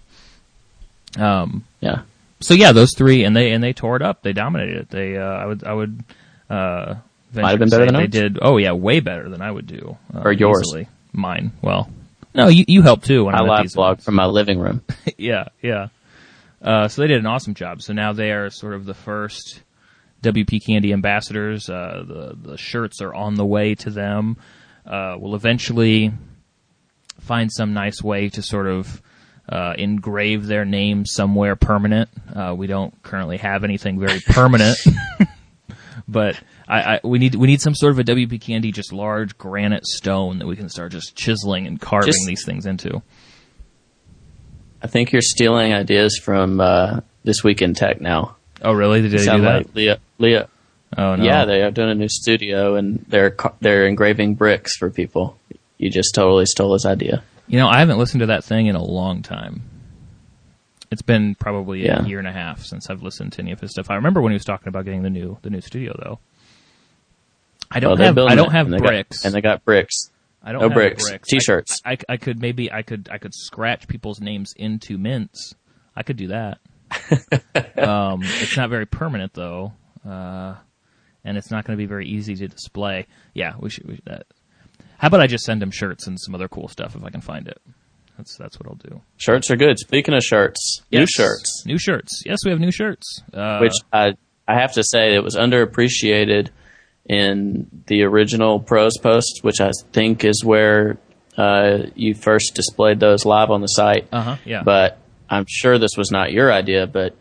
Um, Yeah. so yeah, those three, and they and they tore it up. They dominated it. They, uh, I would, I would, uh, Might have been better than they ours? did. Oh yeah, way better than I would do. Uh, Or yours. easily. Mine. Well, no, you you helped too. When I at live blog events. from my living room. (laughs) yeah, yeah. Uh, so they did an awesome job. So now they are sort of the first WP Candy ambassadors. Uh, the the shirts are on the way to them. Uh, we'll eventually find some nice way to sort of uh, engrave their name somewhere permanent. Uh, we don't currently have anything very (laughs) permanent, but I, I, we need we need some sort of a WP Candy just large granite stone that we can start just chiseling and carving Just- these things into. I think you're stealing ideas from uh, this week in tech now. Oh, really? Did they do that? like Leah. Leah. oh no. Yeah, they are doing a new studio and they're they're engraving bricks for people. You just totally stole his idea. You know, I haven't listened to that thing in a long time. It's been probably Yeah. a year and a half since I've listened to any of his stuff. I remember when he was talking about getting the new the new studio though. I don't Well, have I don't it, have and they got- bricks. and they got bricks. I don't no have bricks. bricks. T-shirts. I, I, I could maybe I could I could scratch people's names into mints. I could do that. (laughs) um, it's not very permanent though, uh, and it's not going to be very easy to display. Yeah, we should. We that. How about I just send him shirts and some other cool stuff if I can find it. That's that's what I'll do. Shirts are good. Speaking of shirts, new shirts, New shirts. Yes, we have new shirts. Uh, which I I have to say it was underappreciated in the original pros post, which I think is where uh, you first displayed those live on the site. uh huh. Yeah. But I'm sure this was not your idea, but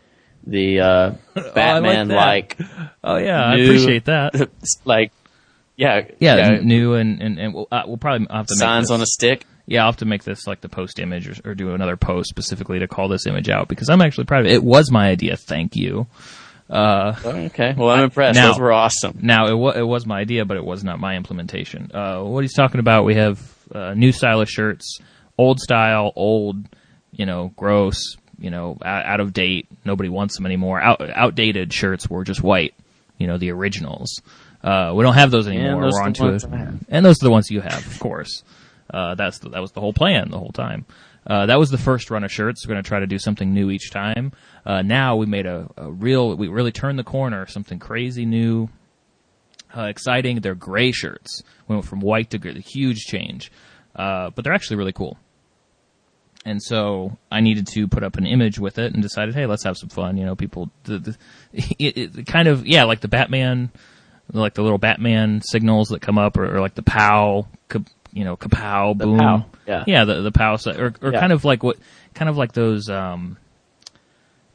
the uh, (laughs) Batman that. like oh yeah, I appreciate that. (laughs) like yeah Yeah, yeah, new and and, and we'll, uh, we'll probably have to make signs on a stick. Yeah, I'll have to make this like the post image or, or do another post specifically to call this image out because I'm actually proud of it. It was my idea. Thank you. Uh, Okay, well I'm impressed. now- Those were awesome. now it, wa- it was my idea, but it was not my implementation. Uh, what he's talking about, we have uh, new stylish shirts, old style, old, you know, gross, you know, out, out of date. Nobody wants them anymore. Out, outdated shirts were just white, you know, the originals. Uh, we don't have those anymore. those We're on to it, and those are the ones you have, of course. Uh, that's the, that was the whole plan the whole time. Uh, that was the first run of shirts. We're going to try to do something new each time. Uh, now we made a, a real, we really turned the corner, something crazy new, uh, exciting. They're gray shirts. We went from white to gray, a huge change. Uh, but they're actually really cool. And so I needed to put up an image with it and decided, hey, let's have some fun. You know, people, the, the, (laughs) it, it kind of, yeah, like the Batman, like the little Batman signals that come up or, or like the pow, ka, you know, kapow, boom. pow, yeah. Yeah, the, the pow, or, or Yeah. kind of like what, kind of like those, um,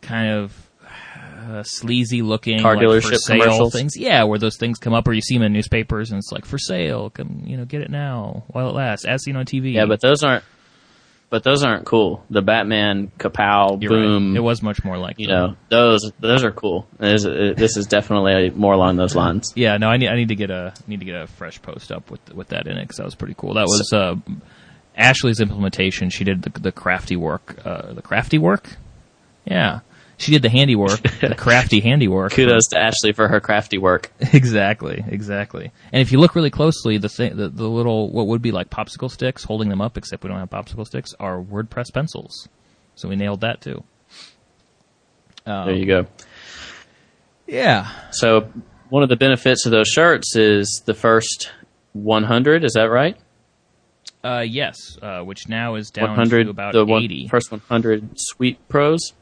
kind of, uh, sleazy looking Car like, dealership sale commercials? things. Yeah, where those things come up, or you see them in newspapers, and it's like for sale. Come, you know, get it now while it lasts, as seen on TV. Yeah, but those aren't. But those aren't cool. The Batman kapow You're boom. right. It was much more like you them. know those those are cool. This is, this is definitely more along those lines. Yeah, no, I need I need to get a need to get a fresh post up with with that in it because that was pretty cool. That was uh, Ashley's implementation. She did the, the crafty work. Uh, the crafty work. Yeah, she did the handiwork, the (laughs) crafty handiwork. Kudos to Ashley for her crafty work. (laughs) Exactly, exactly. And if you look really closely, the, thing, the the little what would be like popsicle sticks holding them up, except we don't have popsicle sticks, are WordPress pencils. So we nailed that too. There you go. Yeah. So one of the benefits of those shirts is the first 100. Is that right? Uh, yes. Uh, which now is down to about the one, eighty. first 100 Sweet Pros.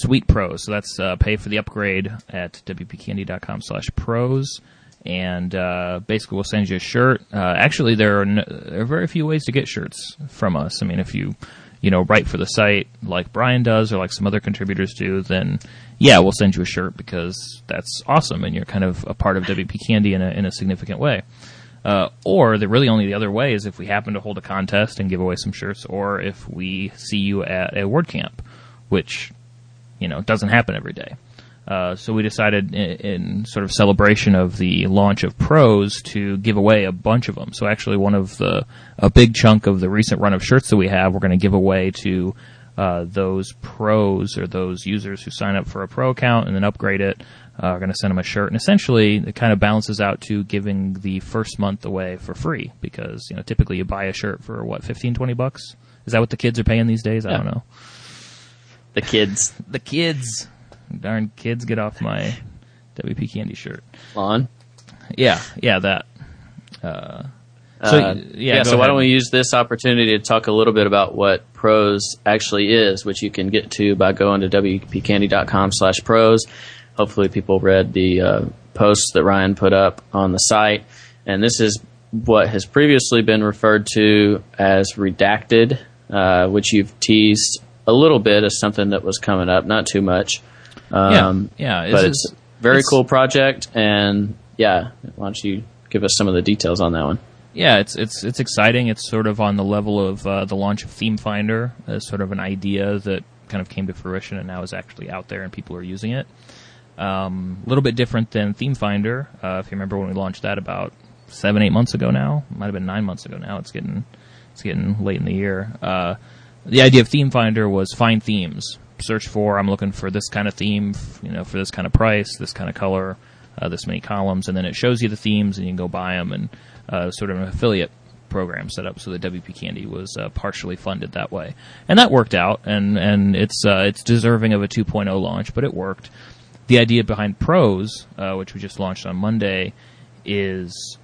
Sweet Pros. So that's uh, pay for the upgrade at wpcandy.com slash pros. And uh, basically, we'll send you a shirt. Uh, actually, there are, n- there are very few ways to get shirts from us. I mean, if you, you know, write for the site like Brian does or like some other contributors do, then yeah, we'll send you a shirt because that's awesome and you're kind of a part of WP Candy in a, in a significant way. Uh, or the really only the other way is if we happen to hold a contest and give away some shirts, or if we see you at a WordCamp, which you know doesn't happen every day. Uh, so we decided in, in, sort of celebration of the launch of pros to give away a bunch of them. So actually one of the, a big chunk of the recent run of shirts that we have, we're going to give away to, uh, those pros or those users who sign up for a pro account and then upgrade it. Uh, are going to send them a shirt and essentially it kind of balances out to giving the first month away for free because, you know, typically you buy a shirt for what, 15, 20 bucks? Is that what the kids are paying these days? I don't know. The kids. The kids. Darn kids, get off my WP Candy shirt. On. Yeah, yeah, that. Uh, so uh, yeah, yeah so ahead. why don't we use this opportunity to talk a little bit about what pros actually is, which you can get to by going to wpcandy.com slash pros. Hopefully people read the uh, posts that Ryan put up on the site. And this is what has previously been referred to as redacted, uh, which you've teased a little bit of something that was coming up, not too much. Um, yeah, yeah. But it's a very it's, cool project, and yeah, why don't you give us some of the details on that one? Yeah, it's it's it's exciting. It's sort of on the level of uh, the launch of Theme Finder as sort of an idea that kind of came to fruition and now is actually out there and people are using it. Um, a little bit different than Theme Finder. Uh, if you remember when we launched that about seven, eight months ago now, might have been nine months ago now. It's getting it's getting late in the year. Uh, the idea of Theme Finder was find themes search for I'm looking for this kind of theme, you know, for this kind of price, this kind of color, uh, this many columns, and then it shows you the themes and you can go buy them and uh, sort of an affiliate program set up so that WP Candy was uh, partially funded that way, and that worked out, and and it's uh, it's deserving of a 2.0 launch, but it worked. The idea behind Pros, uh, which we just launched on Monday, is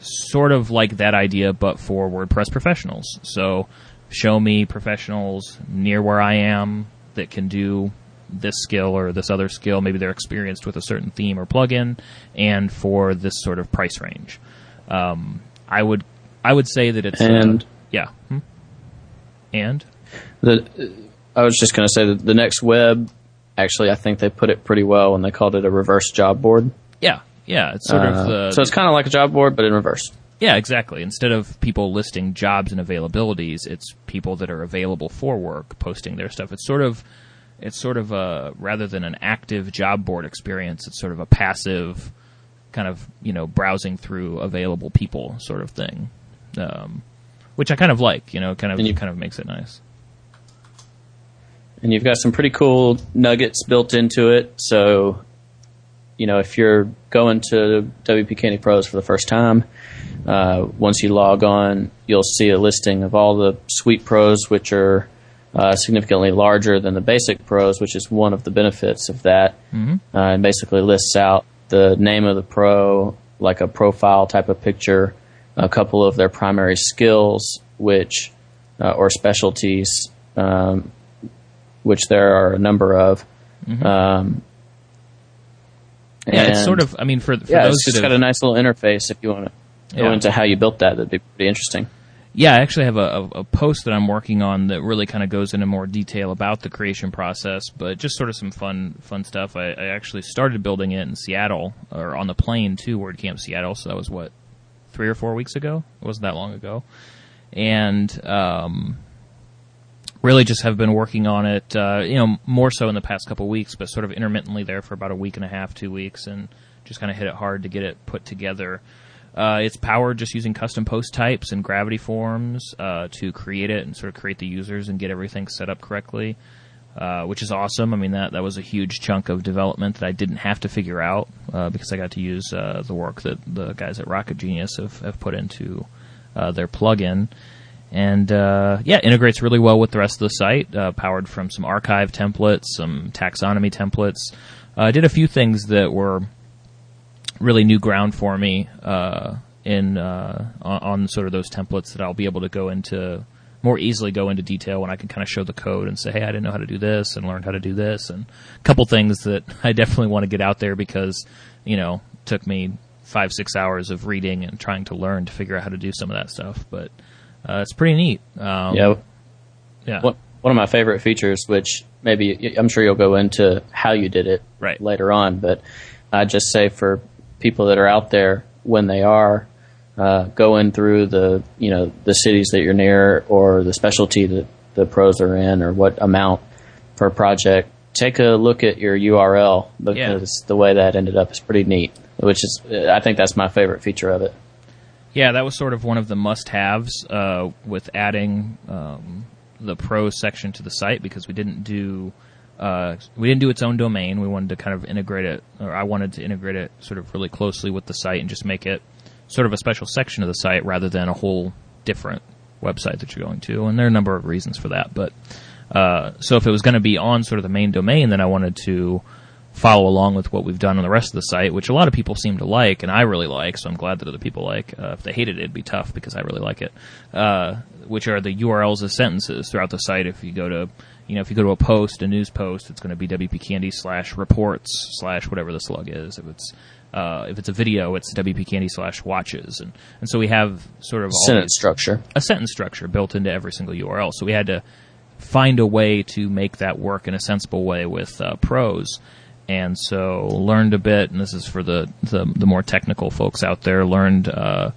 sort of like that idea, but for WordPress professionals. So show me professionals near where I am that can do this skill or this other skill. Maybe they're experienced with a certain theme or plugin, and for this sort of price range. Um, I would I would say that it's uh, and uh, yeah, hmm? and the I was just going to say that the next web actually I think they put it pretty well when they called it a reverse job board. Yeah, yeah, it's sort uh, of the, so it's kind of like a job board but in reverse. Yeah, exactly. Instead of people listing jobs and availabilities, it's people that are available for work posting their stuff. It's sort of it's sort of a rather than an active job board experience, it's sort of a passive kind of, you know, browsing through available people sort of thing. Um, which I kind of like, you know, kind of you, kind of makes it nice. And you've got some pretty cool nuggets built into it. So, you know, if you're going to WP Candy Pros for the first time, uh, once you log on, you'll see a listing of all the Suite Pros, which are uh, significantly larger than the Basic Pros, which is one of the benefits of that. Mm-hmm. Uh, and basically lists out the name of the pro, like a profile type of picture, a couple of their primary skills, which uh, or specialties, um, which there are a number of. Mm-hmm. Um, yeah, it's sort of. I mean, for, for yeah, those it's just got a nice little interface if you want to go into how you built that. That'd be pretty interesting. Yeah, I actually have a, a, a post that I'm working on that really kind of goes into more detail about the creation process, but just sort of some fun fun stuff. I, I actually started building it in Seattle or on the plane to WordCamp Seattle, so that was what three or four weeks ago. It wasn't that long ago, and um, really just have been working on it. Uh, you know, more so in the past couple weeks, but sort of intermittently there for about a week and a half, two weeks, and just kind of hit it hard to get it put together. Uh, it's powered just using custom post types and gravity forms uh, to create it and sort of create the users and get everything set up correctly, uh, which is awesome. I mean that that was a huge chunk of development that I didn't have to figure out uh, because I got to use uh, the work that the guys at Rocketgenius have, have put into uh, their plugin. And yeah, integrates really well with the rest of the site. powered from some archive templates, some taxonomy templates. I did a few things that were really new ground for me uh, in uh, on, on, sort of those templates that I'll be able to go into more easily go into detail when I can kind of show the code and say, hey, I didn't know how to do this and learned how to do this and a couple things that (laughs) I definitely want to get out there because you know took me five six hours of reading and trying to learn to figure out how to do some of that stuff, but uh, it's pretty neat. Um, yeah, yeah. One, one of my favorite features, which maybe I'm sure you'll go into how you did it right. later on, but I just say for people that are out there when they are uh, going through the you know the cities that you're near or the specialty that the pros are in or what amount per project take a look at your URL because yeah. the way that ended up is pretty neat. Which is, I think that's my favorite feature of it. Yeah, that was sort of one of the must-haves uh, with adding um, the pros section to the site because we didn't do uh, we didn't do its own domain. We wanted to kind of integrate it, or I wanted to integrate it sort of really closely with the site and just make it sort of a special section of the site rather than a whole different website that you're going to. And there are a number of reasons for that. But uh, so if it was going to be on sort of the main domain, then I wanted to follow along with what we've done on the rest of the site, which a lot of people seem to like, and I really like. So I'm glad that other people like. Uh, if they hated it, it'd be tough because I really like it. Uh, which are the URLs of sentences throughout the site. If you go to you know, if you go to a post, a news post, it's going to be WP Candy slash reports slash whatever the slug is. If it's uh, if it's a video, it's WP Candy slash watches, and and so we have sort of sentence structure, a sentence structure built into every single URL. So we had to find a way to make that work in a sensible way with uh, pros. And so learned a bit, and this is for the the, the more technical folks out there. Learned uh,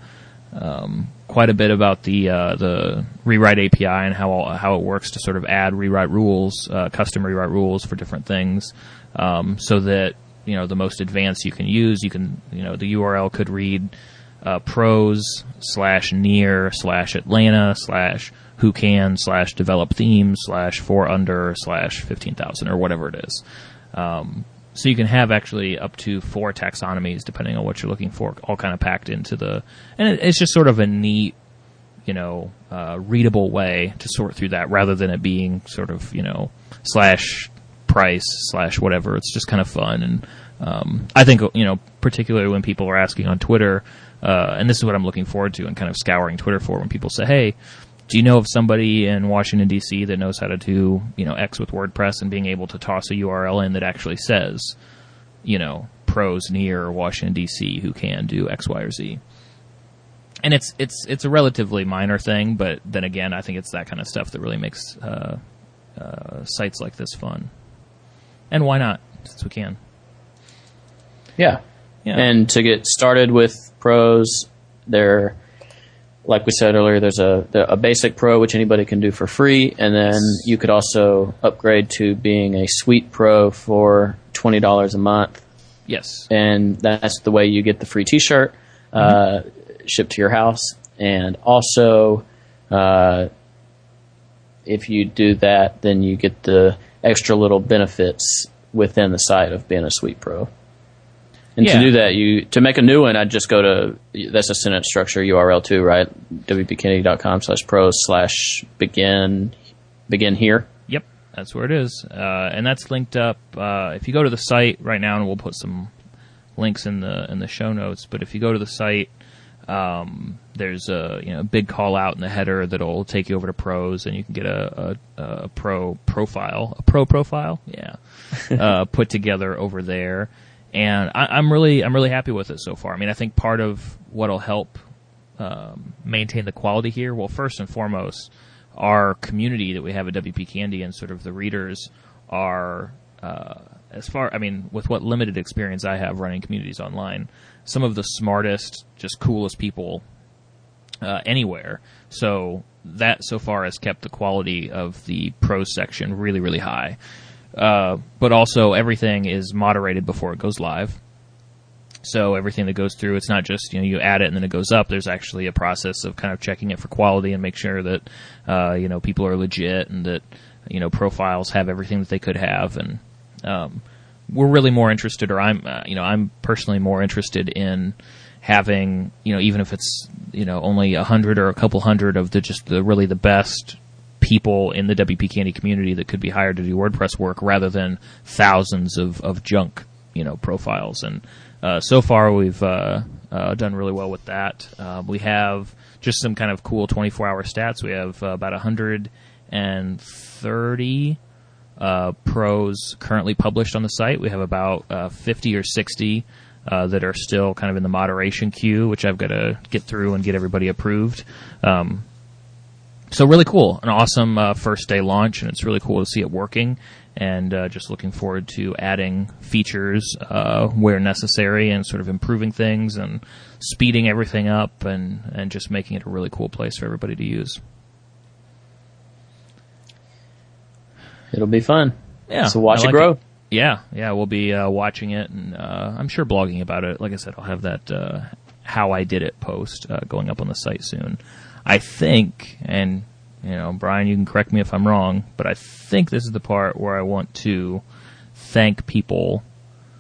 um, quite a bit about the uh, the rewrite API and how how it works to sort of add rewrite rules, uh, custom rewrite rules for different things, um, so that you know the most advanced you can use. You can you know the URL could read uh, pros slash near slash Atlanta slash who can slash develop themes slash four under slash fifteen thousand or whatever it is. Um, so you can have actually up to four taxonomies depending on what you're looking for, all kind of packed into the, and it, it's just sort of a neat, you know, uh, readable way to sort through that rather than it being sort of, you know, slash price slash whatever. It's just kind of fun. And, um, I think, you know, particularly when people are asking on Twitter, uh, and this is what I'm looking forward to and kind of scouring Twitter for when people say, hey, do you know of somebody in Washington D.C. that knows how to do you know X with WordPress and being able to toss a URL in that actually says, you know, pros near Washington D.C. who can do X, Y, or Z? And it's it's it's a relatively minor thing, but then again, I think it's that kind of stuff that really makes uh, uh, sites like this fun. And why not? Since we can. Yeah. Yeah. And to get started with pros, they're like we said earlier, there's a a basic pro which anybody can do for free, and then you could also upgrade to being a suite pro for twenty dollars a month. Yes, and that's the way you get the free T-shirt uh, mm-hmm. uh, shipped to your house, and also uh, if you do that, then you get the extra little benefits within the site of being a suite pro. And yeah. to do that, you to make a new one, I'd just go to that's a sentence structure URL too, right? wpcandy.com slash pros slash begin begin here. Yep, that's where it is, uh, and that's linked up. Uh, if you go to the site right now, and we'll put some links in the in the show notes. But if you go to the site, um, there's a you know big call out in the header that'll take you over to pros, and you can get a, a, a pro profile, a pro profile, yeah, (laughs) uh, put together over there and I, am really I'm really happy with it so far. I mean, I think part of what'll help um, maintain the quality here, well, first and foremost, our community that we have at WP Candy and sort of the readers are uh, as far I mean, with what limited experience I have running communities online, some of the smartest, just coolest people uh, anywhere. So that so far has kept the quality of the pro section really, really high. Uh, but also everything is moderated before it goes live. So everything that goes through, it's not just you know you add it and then it goes up. There's actually a process of kind of checking it for quality and make sure that uh, you know people are legit and that you know profiles have everything that they could have. And um, we're really more interested, or I'm uh, you know I'm personally more interested in having you know even if it's you know only a hundred or a couple hundred of the just the really the best people in the WP Candy community that could be hired to do WordPress work rather than thousands of, of junk, you know, profiles. And uh, so far, we've uh, uh, done really well with that. Uh, we have just some kind of cool 24-hour stats. We have uh, about 130 uh, pros currently published on the site. We have about 50 or 60 that are still kind of in the moderation queue, which I've got to get through and get everybody approved. Um, so really cool, an awesome uh, first day launch, and it's really cool to see it working. And uh, just looking forward to adding features uh, where necessary, and sort of improving things and speeding everything up, and and just making it a really cool place for everybody to use. It'll be fun. Yeah. So watch I it like grow. Yeah, yeah, we'll be uh, watching it, and uh, I'm sure blogging about it. Like I said, I'll have that uh, how I did it post uh, going up on the site soon. I think, and you know, Brian, you can correct me if I'm wrong, but I think this is the part where I want to thank people.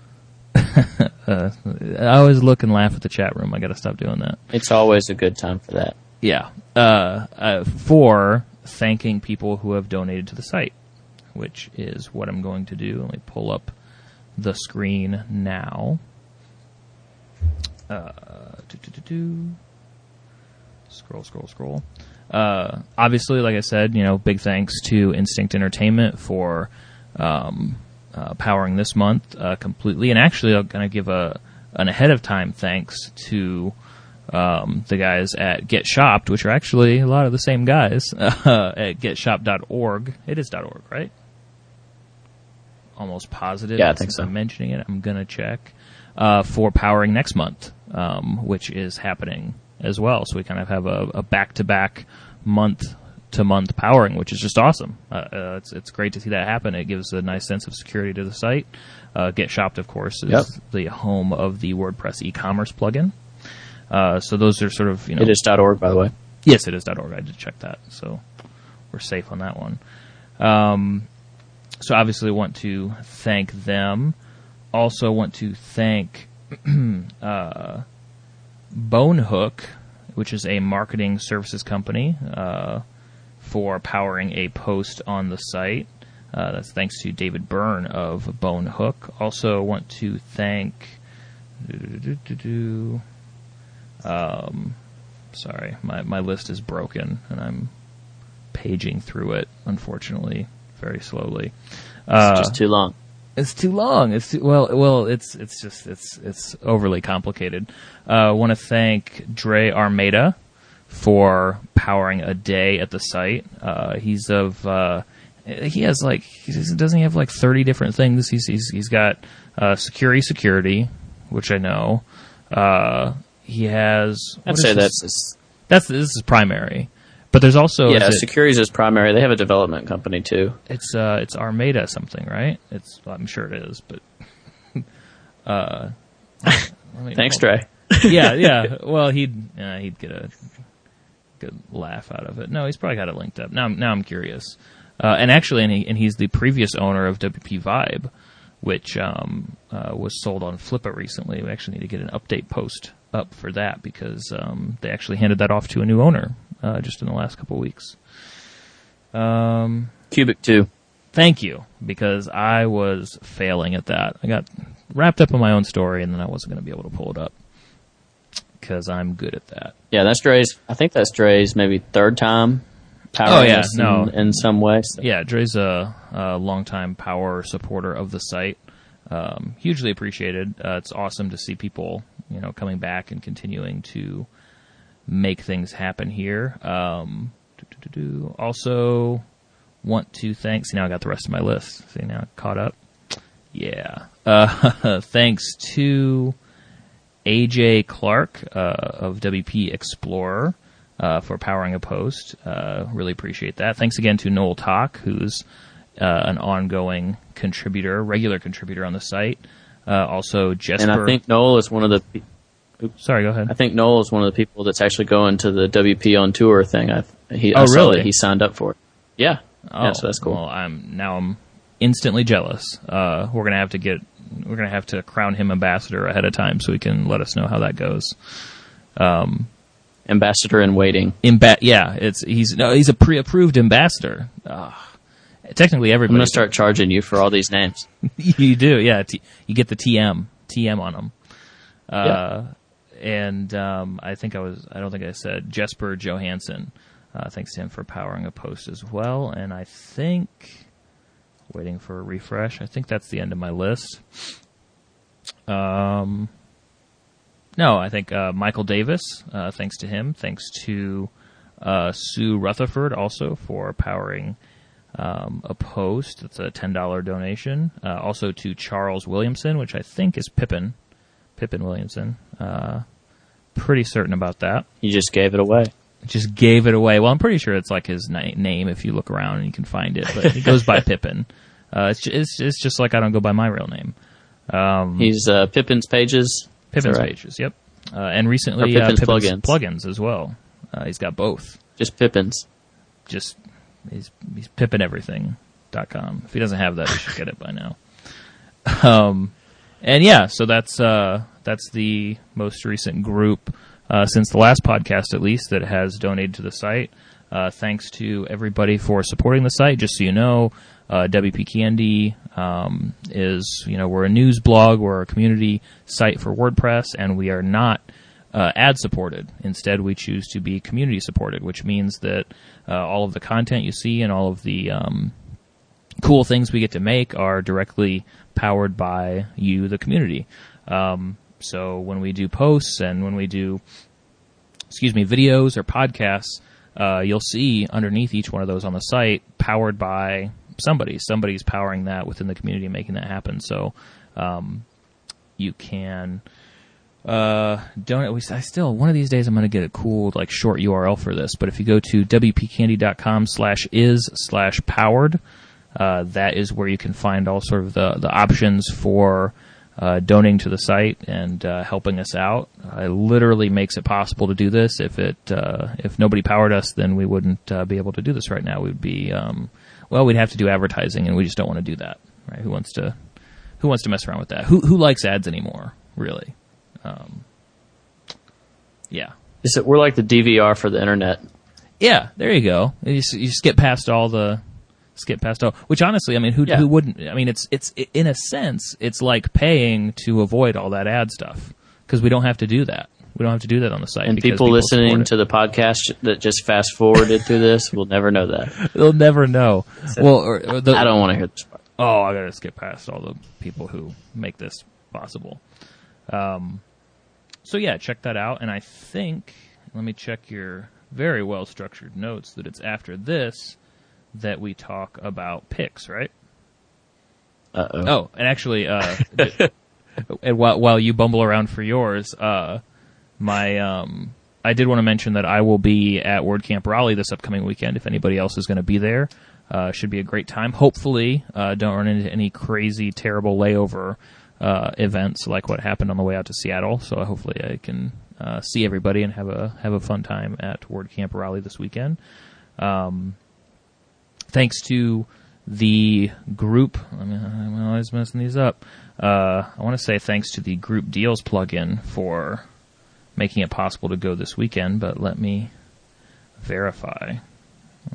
(laughs) uh, I always look and laugh at the chat room. I got to stop doing that. It's always a good time for that. Yeah, uh, uh, for thanking people who have donated to the site, which is what I'm going to do. Let me pull up the screen now. Uh. Scroll, scroll, scroll. Uh, obviously, like I said, you know, big thanks to Instinct Entertainment for um, uh, powering this month uh, completely. And actually, I'm going to give a an ahead of time thanks to um, the guys at Get Shopped, which are actually a lot of the same guys (laughs) uh, at getshopped.org. It is .org, right? Almost positive. Yeah, I think so. I'm mentioning it. I'm gonna check uh, for powering next month, um, which is happening as well. So we kind of have a, a back-to-back month to month powering, which is just awesome. Uh, uh, it's it's great to see that happen. It gives a nice sense of security to the site. Uh, Get Shopped, of course, is Yep. the home of the WordPress e-commerce plugin. Uh, so those are sort of you know It is .org, by the way. Yes, it is .org. I did check that, so we're safe on that one. Um, so obviously, want to thank them. Also, want to thank (clears throat) uh, Bonehook, which is a marketing services company, uh, for powering a post on the site. Uh, that's thanks to David Byrne of Bonehook. Also, want to thank. Um, sorry, my, my list is broken and I'm paging through it, unfortunately, very slowly. It's Uh, just too long. It's too long. It's too, well, well, it's it's just it's it's overly complicated. I uh, want to thank Dre Armeda for powering a day at the site. Uh, he's of uh, he has like doesn't he have like thirty different things. He's he's he's got uh, security security, which I know. Uh, he has. I'd say his- that's his, that's this is primary, but there's also yeah. is it- Securities is primary. They have a development company too. it's uh, it's Armada something, right? It's I'm sure it is, but (laughs) uh, Thanks. (laughs) Trey. yeah, yeah. Well, he'd uh, he'd get a good laugh out of it. No, he's probably got it linked up. Now, I'm- now I'm curious. Uh, and actually, and, he, and he's the previous owner of WP Vibe, which um, uh, was sold on Flippa recently. We actually need to get an update post up for that because um, they actually handed that off to a new owner uh, just in the last couple weeks. Um, Cubic two. thank you because I was failing at that. I got wrapped up in my own story and then I wasn't going to be able to pull it up because I'm good at that. Yeah, that's Dre's. I think that's Dre's maybe third time. powering Oh, yeah, us no. in, in some way. So. Yeah, Dre's a, a longtime power supporter of the site. Um, hugely appreciated. Uh, it's awesome to see people, you know, coming back and continuing to make things happen here. Um, also, want to thank. See, now I got the rest of my list. See, now I caught up. Yeah. Uh, (laughs) thanks to AJ Clarke uh, of WP Explorer uh, for powering a post. Uh, really appreciate that. Thanks again to Noel Tock, who's uh, an ongoing contributor, regular contributor on the site. Uh, also, Jesper. And I think Noel is one of the. Pe- Sorry, go ahead. I think Noel is one of the people that's actually going to the WP on tour thing. I he Oh, I really? he signed up for it. Yeah. Oh, yeah, so that's cool. Well, I'm now I'm instantly jealous. Uh, we're gonna have to get we're gonna have to crown him ambassador ahead of time so he can let us know how that goes. Ambassador in waiting. Imba- yeah, it's he's no, he's a pre-approved ambassador. Technically, I'm going to start charging you for all these names. (laughs) you do, yeah. T- you get the TM TM on them. Uh, and um, I think I was I don't think I said Jesper Johansson. Uh, thanks to him for powering a post as well. And I think waiting for a refresh. I think that's the end of my list. Um, no, I think uh, Michael Davis. Uh, thanks to him. Thanks to uh, Sue Rutherford also for powering um, a post. It's a ten dollar donation. Uh, also to Charles Williamson, which I think is Pippin, Pippin Williamson. Uh, pretty certain about that. You just gave it away. Just gave it away. Well, I'm pretty sure it's like his na- name if you look around and you can find it. But he goes by (laughs) Pippin. Uh, it's, ju- it's it's just like I don't go by my real name. Um, He's uh, Pippin's Pages. Pippin's right? pages. Yep. Uh, and recently Or uh, Pippin's Pippin's plugins. plugins as well. Uh, he's got both. Just Pippin's. Just he's he's pippineverything.com. If he doesn't have that, he should get it by now. (laughs) Um, and yeah, so that's uh, that's the most recent group uh, since the last podcast, at least, that has donated to the site. Uh, thanks to everybody for supporting the site. Just so you know, uh, WP Candy um, is you know we're a news blog, we're a community site for WordPress, and we are not uh, ad supported. Instead, we choose to be community supported, which means that uh, all of the content you see and all of the um, cool things we get to make are directly powered by you, the community. Um, so when we do posts and when we do, excuse me, videos or podcasts, uh, you'll see underneath each one of those on the site powered by somebody. Somebody's powering that within the community, making that happen. So um, you can uh, donate. We, I still one of these days I'm going to get a cool like short URL for this. But if you go to wpcandy.com slash is slash powered, uh, that is where you can find all sort of the the options for. Uh, donating to the site and uh, helping us out. Uh, it literally makes it possible to do this. If it uh, if nobody powered us, then we wouldn't uh, be able to do this right now. We'd be um, well, we'd have to do advertising, and we just don't want to do that. Right? Who wants to who wants to mess around with that? Who who likes ads anymore? Really? Um, yeah, Is it, we're like the DVR for the internet. yeah. There you go. You just, you skip past all the skip past all. Which honestly, I mean, who Yeah. who wouldn't? I mean, it's it's in a sense, it's like paying to avoid all that ad stuff because we don't have to do that. We don't have to do that on the site. And because people listening to the podcast that just fast forwarded through this will never know that. (laughs) they'll never know. Well, or, or the, I don't want to hear this part. oh, I gotta skip past all the people who make this possible. Um, so yeah, check that out. And I think, let me check your very well structured notes that it's after this that we talk about picks, right? Uh oh. Oh, and actually, uh, (laughs) and while while you bumble around for yours, uh, my um, I did want to mention that I will be at WordCamp Raleigh this upcoming weekend. If anybody else is going to be there, uh, should be a great time. Hopefully, uh, don't run into any crazy, terrible layover uh, events like what happened on the way out to Seattle. So hopefully, I can uh, see everybody and have a have a fun time at WordCamp Raleigh this weekend. Um, thanks to the group. I mean, I'm always messing these up. Uh, I want to say thanks to the Group Deals plugin for making it possible to go this weekend. But let me verify.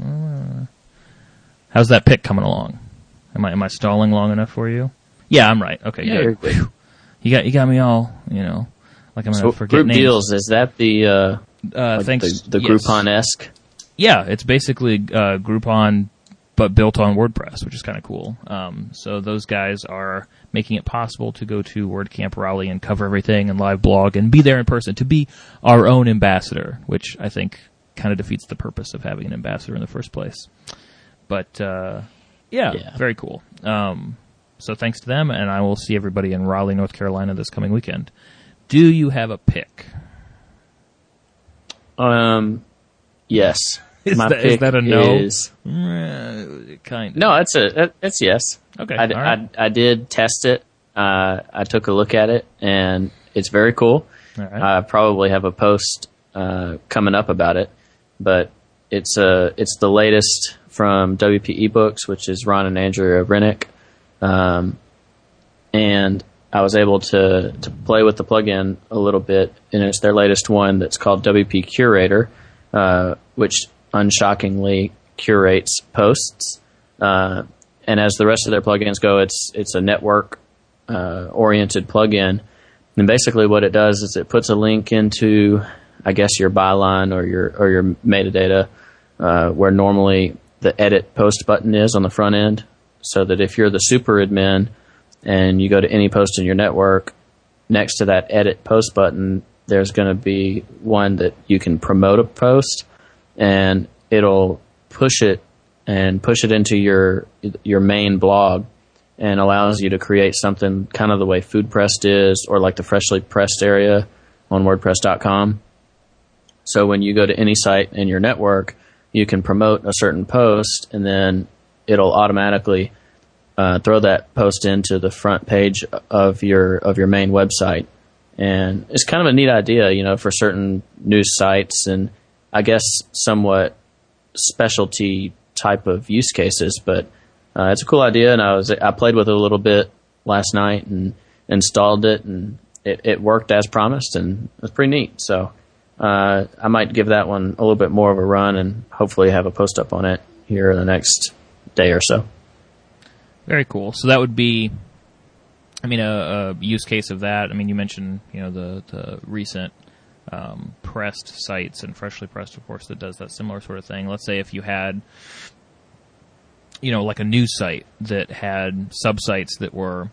Uh, how's that pick coming along? Am I am I stalling long enough for you? Yeah, I'm right. Okay, Yeah, good. you're good. Whew. You got you got me all you know like I'm So gonna forget group names. deals is that the uh, Uh, like thanks the, the yes. Groupon esque? Yeah, it's basically uh, Groupon, but built on WordPress, which is kind of cool. Um, so those guys are making it possible to go to WordCamp Raleigh and cover everything and live blog and be there in person to be our own ambassador, which I think kind of defeats the purpose of having an ambassador in the first place. But uh, yeah, Yeah. very cool. Um, so thanks to them, and I will see everybody in Raleigh, North Carolina this coming weekend. Do you have a pick? Um, yes. (laughs) Is My that- is pick that a no? is- kind of. no, it's a it- it's yes. Okay, I, all right. I, I did test it. Uh, I took a look at it, and it's very cool. All right. I probably have a post uh, coming up about it, but it's uh, it's the latest from WP eBooks, which is Ron and Andrea Rennick, um, and I was able to to play with the plugin a little bit, and it's their latest one that's called WP Curator, uh, which unshockingly curates posts. Uh, and as the rest of their plugins go, it's it's a network uh, oriented plugin. And basically, what it does is it puts a link into, I guess, your byline or your or your metadata, uh, where normally the edit post button is on the front end, so that if you're the super admin and you go to any post in your network, next to that edit post button, there's going to be one that you can promote a post, and it'll push it and push it into your your main blog and allows you to create something kind of the way food pressed is or like the freshly pressed area on wordpress.com so when you go to any site in your network you can promote a certain post and then it'll automatically uh, throw that post into the front page of your of your main website, and it's kind of a neat idea, you know, for certain news sites and I guess somewhat specialty type of use cases. But uh, it's a cool idea, and I was I played with it a little bit last night and installed it, and it, it worked as promised, and it was pretty neat. So uh, I might give that one a little bit more of a run, and hopefully have a post up on it here in the next day or so. Very cool. So that would be, I mean, a, a use case of that. I mean, you mentioned you know the the recent um, pressed sites and freshly pressed, of course, that does that similar sort of thing. Let's say if you had, you know, like a news site that had subsites that were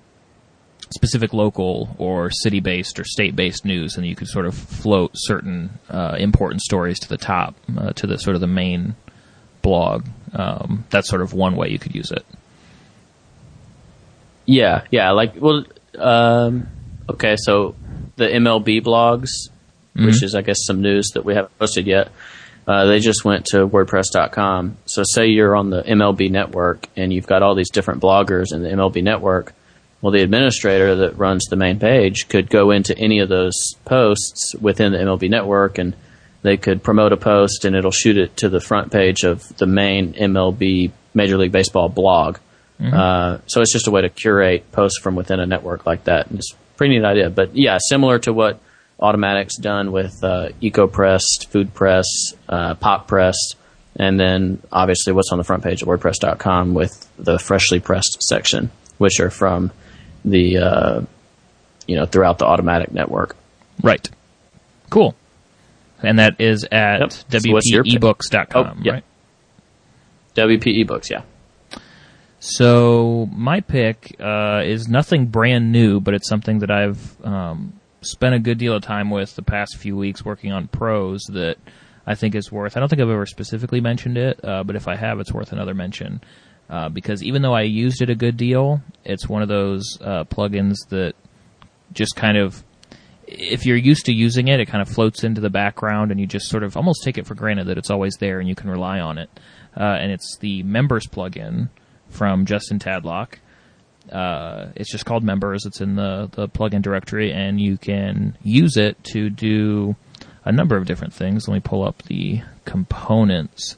specific local or city based or state based news, and you could sort of float certain uh, important stories to the top, uh, to the sort of the main blog. Um, that's sort of one way you could use it. Yeah, yeah. Like, well, um, okay. So the MLB blogs, mm-hmm. which is, I guess, some news that we haven't posted yet. Uh, they just went to WordPress.com. So, say you're on the MLB network and you've got all these different bloggers in the MLB network. Well, the administrator that runs the main page could go into any of those posts within the MLB network and they could promote a post and it'll shoot it to the front page of the main MLB Major League Baseball blog. Mm-hmm. Uh, so it's just a way to curate posts from within a network like that. And it's a pretty neat idea. But yeah, similar to what Automattic's done with uh, EcoPress, FoodPress, uh, PopPress, and then obviously what's on the front page of WordPress.com with the freshly pressed section, which are from the uh, you know throughout the Automattic network. Right. Cool. And that is at yep. wpebooks.com, oh, yeah. right? WP yeah. So my pick uh, is nothing brand new, but it's something that I've um, spent a good deal of time with the past few weeks working on pros that I think is worth. I don't think I've ever specifically mentioned it, uh, but if I have, it's worth another mention. Uh, because even though I used it a good deal, it's one of those uh, plugins that just kind of, if you're used to using it, it kind of floats into the background and you just sort of almost take it for granted that it's always there and you can rely on it. Uh, and it's the members plugin from Justin Tadlock. Uh, it's just called members. It's in the, the plugin directory, and you can use it to do a number of different things. Let me pull up the components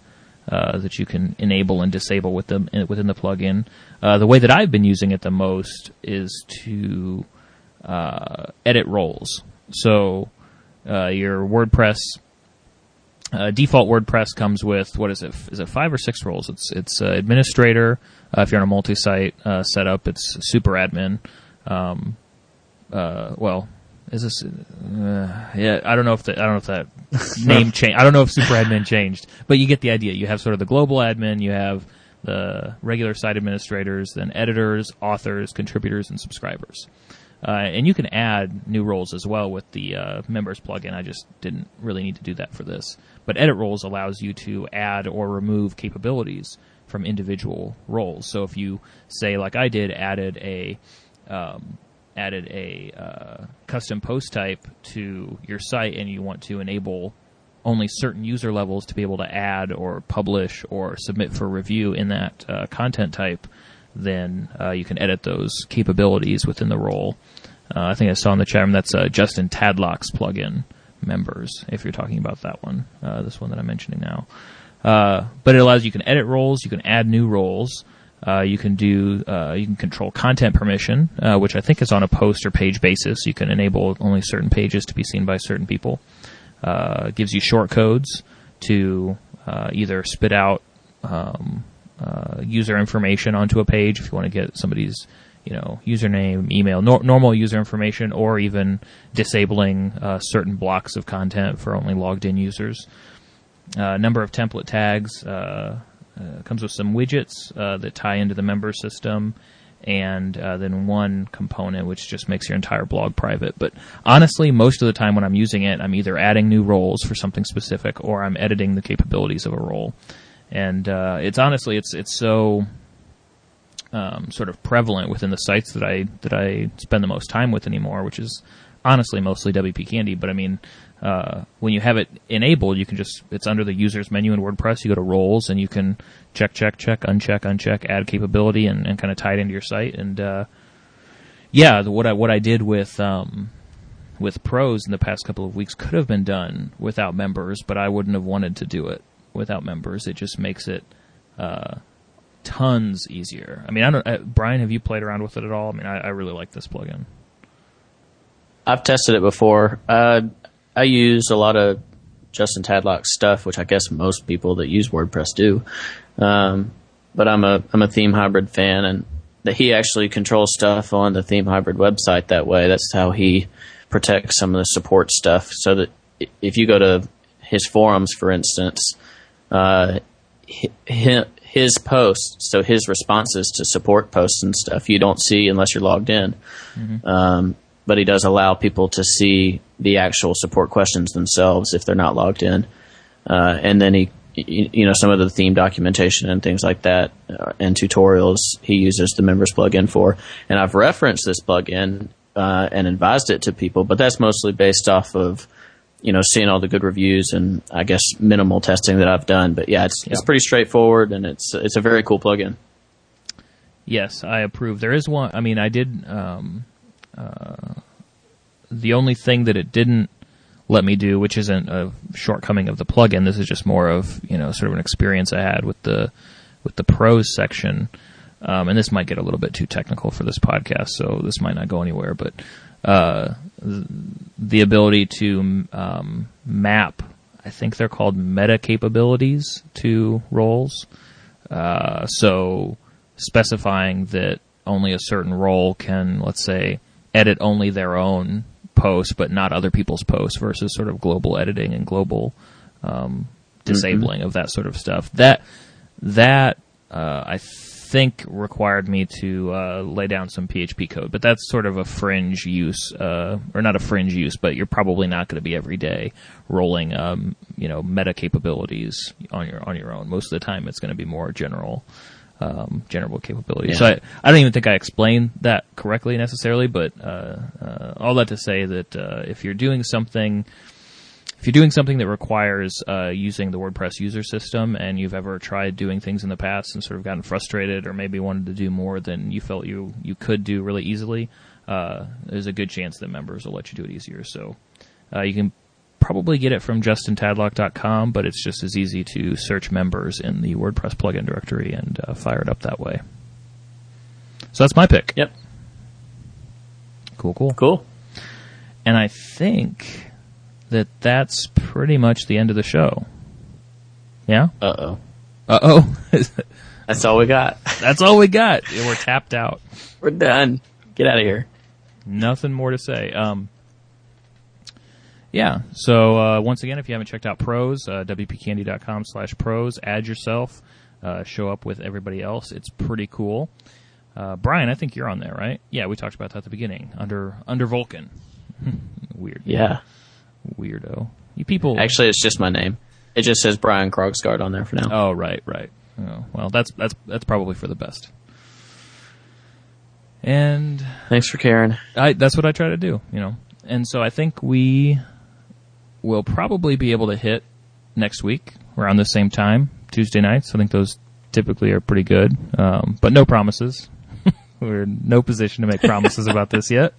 uh, that you can enable and disable with them within the plugin. Uh, the way that I've been using it the most is to uh, edit roles. So uh, your WordPress uh, default WordPress comes with what is it? Is it five or six roles? It's it's uh, administrator. Uh, if you're on a multi-site uh, setup, it's super admin. Um, uh, well, is this? Uh, yeah, I don't know if the, I don't know if that (laughs) name changed. I don't know if super admin changed, but you get the idea. You have sort of the global admin. You have the regular site administrators, then editors, authors, contributors, and subscribers. Uh, and you can add new roles as well with the uh, members plugin. I just didn't really need to do that for this. But edit roles allows you to add or remove capabilities from individual roles. So if you say, like I did, added a um, added a uh, custom post type to your site, and you want to enable only certain user levels to be able to add or publish or submit for review in that uh, content type, then uh, you can edit those capabilities within the role. Uh, I think I saw in the chat room that's Justin Tadlock's plugin members, if you're talking about that one, uh, this one that I'm mentioning now. Uh, but it allows you can edit roles, you can add new roles, uh, you can do uh, you can control content permission, uh, which I think is on a post or page basis. You can enable only certain pages to be seen by certain people. Uh, gives you short codes to either spit out um, user information onto a page if you want to get somebody's you know, username, email, nor- normal user information, or even disabling uh, certain blocks of content for only logged in users. Uh, number of template tags uh, uh comes with some widgets that tie into the member system, and then one component which just makes your entire blog private. But honestly, most of the time when I'm using it, I'm either adding new roles for something specific, or I'm editing the capabilities of a role. And it's honestly, it's it's so um, sort of prevalent within the sites that I that I spend the most time with anymore, which is honestly mostly WP Candy. But I mean, uh, when you have it enabled, you can just it's under the users menu in WordPress. You go to roles and you can check, check, check, uncheck, uncheck, add capability, and, and kind of tie it into your site. And uh, yeah, the, what I what I did with um, with pros in the past couple of weeks could have been done without members, but I wouldn't have wanted to do it without members. It just makes it uh, tons easier. I mean, I don't. Uh, Brian, have you played around with it at all? I mean, I, I really like this plugin. I've tested it before. Uh, I use a lot of Justin Tadlock stuff, which I guess most people that use WordPress do. Um, but I'm a I'm a theme hybrid fan, and that he actually controls stuff on the theme hybrid website that way. That's how he protects some of the support stuff. So that if you go to his forums, for instance, uh, his posts, so his responses to support posts and stuff, you don't see unless you're logged in. Mm-hmm. Um, but he does allow people to see the actual support questions themselves if they're not logged in. Uh, and then he, you know, some of the theme documentation and things like that uh, and tutorials he uses the members plugin for. And I've referenced this plugin uh, and advised it to people, but that's mostly based off of you know seeing all the good reviews and I guess minimal testing that I've done. But yeah, it's it's pretty straightforward and it's it's a very cool plugin. Yes, I approve. There is one. I mean, I did. Um, uh, the only thing that it didn't let me do, which isn't a shortcoming of the plugin, this is just more of you know sort of an experience I had with the with the pros section. Um, and this might get a little bit too technical for this podcast, so this might not go anywhere. But uh, the ability to um, map, I think they're called meta capabilities to roles. Uh, so specifying that only a certain role can, let's say, edit only their own posts, but not other people's posts, versus sort of global editing and global um, disabling mm-hmm. of that sort of stuff. That that uh, I think required me to uh, lay down some PHP code, but that's sort of a fringe use, uh, or not a fringe use, but you're probably not going to be every day rolling, um, you know, meta capabilities on your on your own. Most of the time, it's going to be more general um, general capabilities. Yeah. So I, I don't even think I explained that correctly necessarily, but uh, uh, all that to say that uh, if you're doing something, if you're doing something that requires uh, using the WordPress user system, and you've ever tried doing things in the past and sort of gotten frustrated, or maybe wanted to do more than you felt you you could do really easily, uh, there's a good chance that members will let you do it easier. So uh, you can probably get it from justintadlock.com, but it's just as easy to search members in the WordPress plugin directory and uh, fire it up that way. So that's my pick. Yep. Cool, cool. Cool. And I think that that's pretty much the end of the show. Yeah? Uh oh. Uh oh. (laughs) that's all we got. (laughs) That's all we got. We're tapped out. We're done. Get out of here. Nothing more to say. Um, yeah. So uh, once again, if you haven't checked out pros, uh, wpcandy.com slash pros, add yourself, uh, show up with everybody else. It's pretty cool. Uh, Brian, I think you're on there, right? Yeah, we talked about that at the beginning. Under under Vulcan. (laughs) Weird. Yeah. Weirdo. You people. Actually, it's just my name. It just says Brian Krogsgard on there for now. Oh, right, right. Oh, well, that's that's that's probably for the best. And thanks for caring. I that's what I try to do, you know. And so I think we we'll probably be able to hit next week around the same time, Tuesday nights. I think those typically are pretty good, um, but no promises. (laughs) we're in no position to make promises about this yet.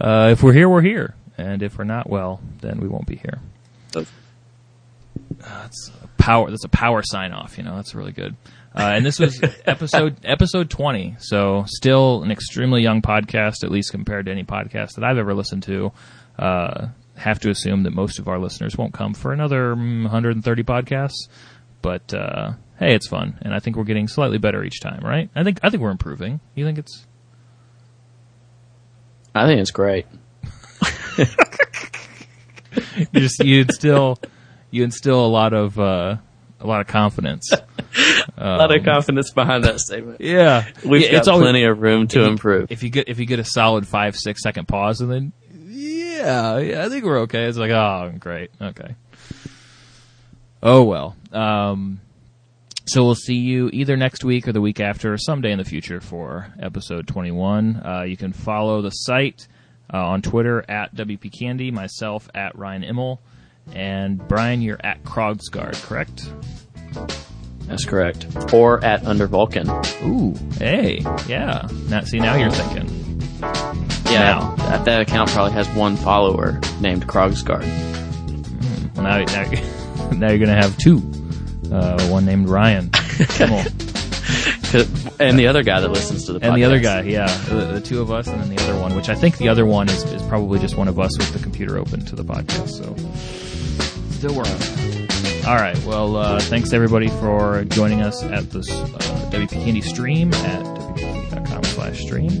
Uh, if we're here, we're here, and if we're not, well, then we won't be here. Uh, that's a power. That's a power sign off. You know, that's really good. Uh, and this was (laughs) episode episode twenty, so still an extremely young podcast, at least compared to any podcast that I've ever listened to. Have to assume that most of our listeners won't come for another 130 podcasts. But uh, hey, it's fun, and I think we're getting slightly better each time, right? I think I think we're improving. You think it's? I think it's great. (laughs) you just you instill you instill a lot of uh, a lot of confidence. Um, (laughs) a lot of confidence behind that statement. Yeah, we've yeah, got plenty always, of room to if improve. if you get if you get a solid five six second pause and then yeah, yeah, I think we're okay. It's like, oh, great. Okay. Oh, well. Um, so we'll see you either next week or the week after or someday in the future for episode 21. Uh, you can follow the site uh, on Twitter at WP Candy, myself at Ryan Imel, and Brian, you're at Krogsgard, correct? That's correct. Or at Under Vulcan. Ooh, hey, yeah. Now, see, now you're thinking. Yeah, Now. that, that account probably has one follower named Krogsgard. Well, now, now, (laughs) now you're going to have two. Uh, one named Ryan. Imel. (laughs) And the other guy that listens to the podcast. And the other guy, yeah, the, the two of us, and then the other one, which I think the other one is, is probably just one of us with the computer open to the podcast. So still working. All right. Well, uh, thanks everybody for joining us at this uh, WP Candy stream at wpcandy.com slash stream,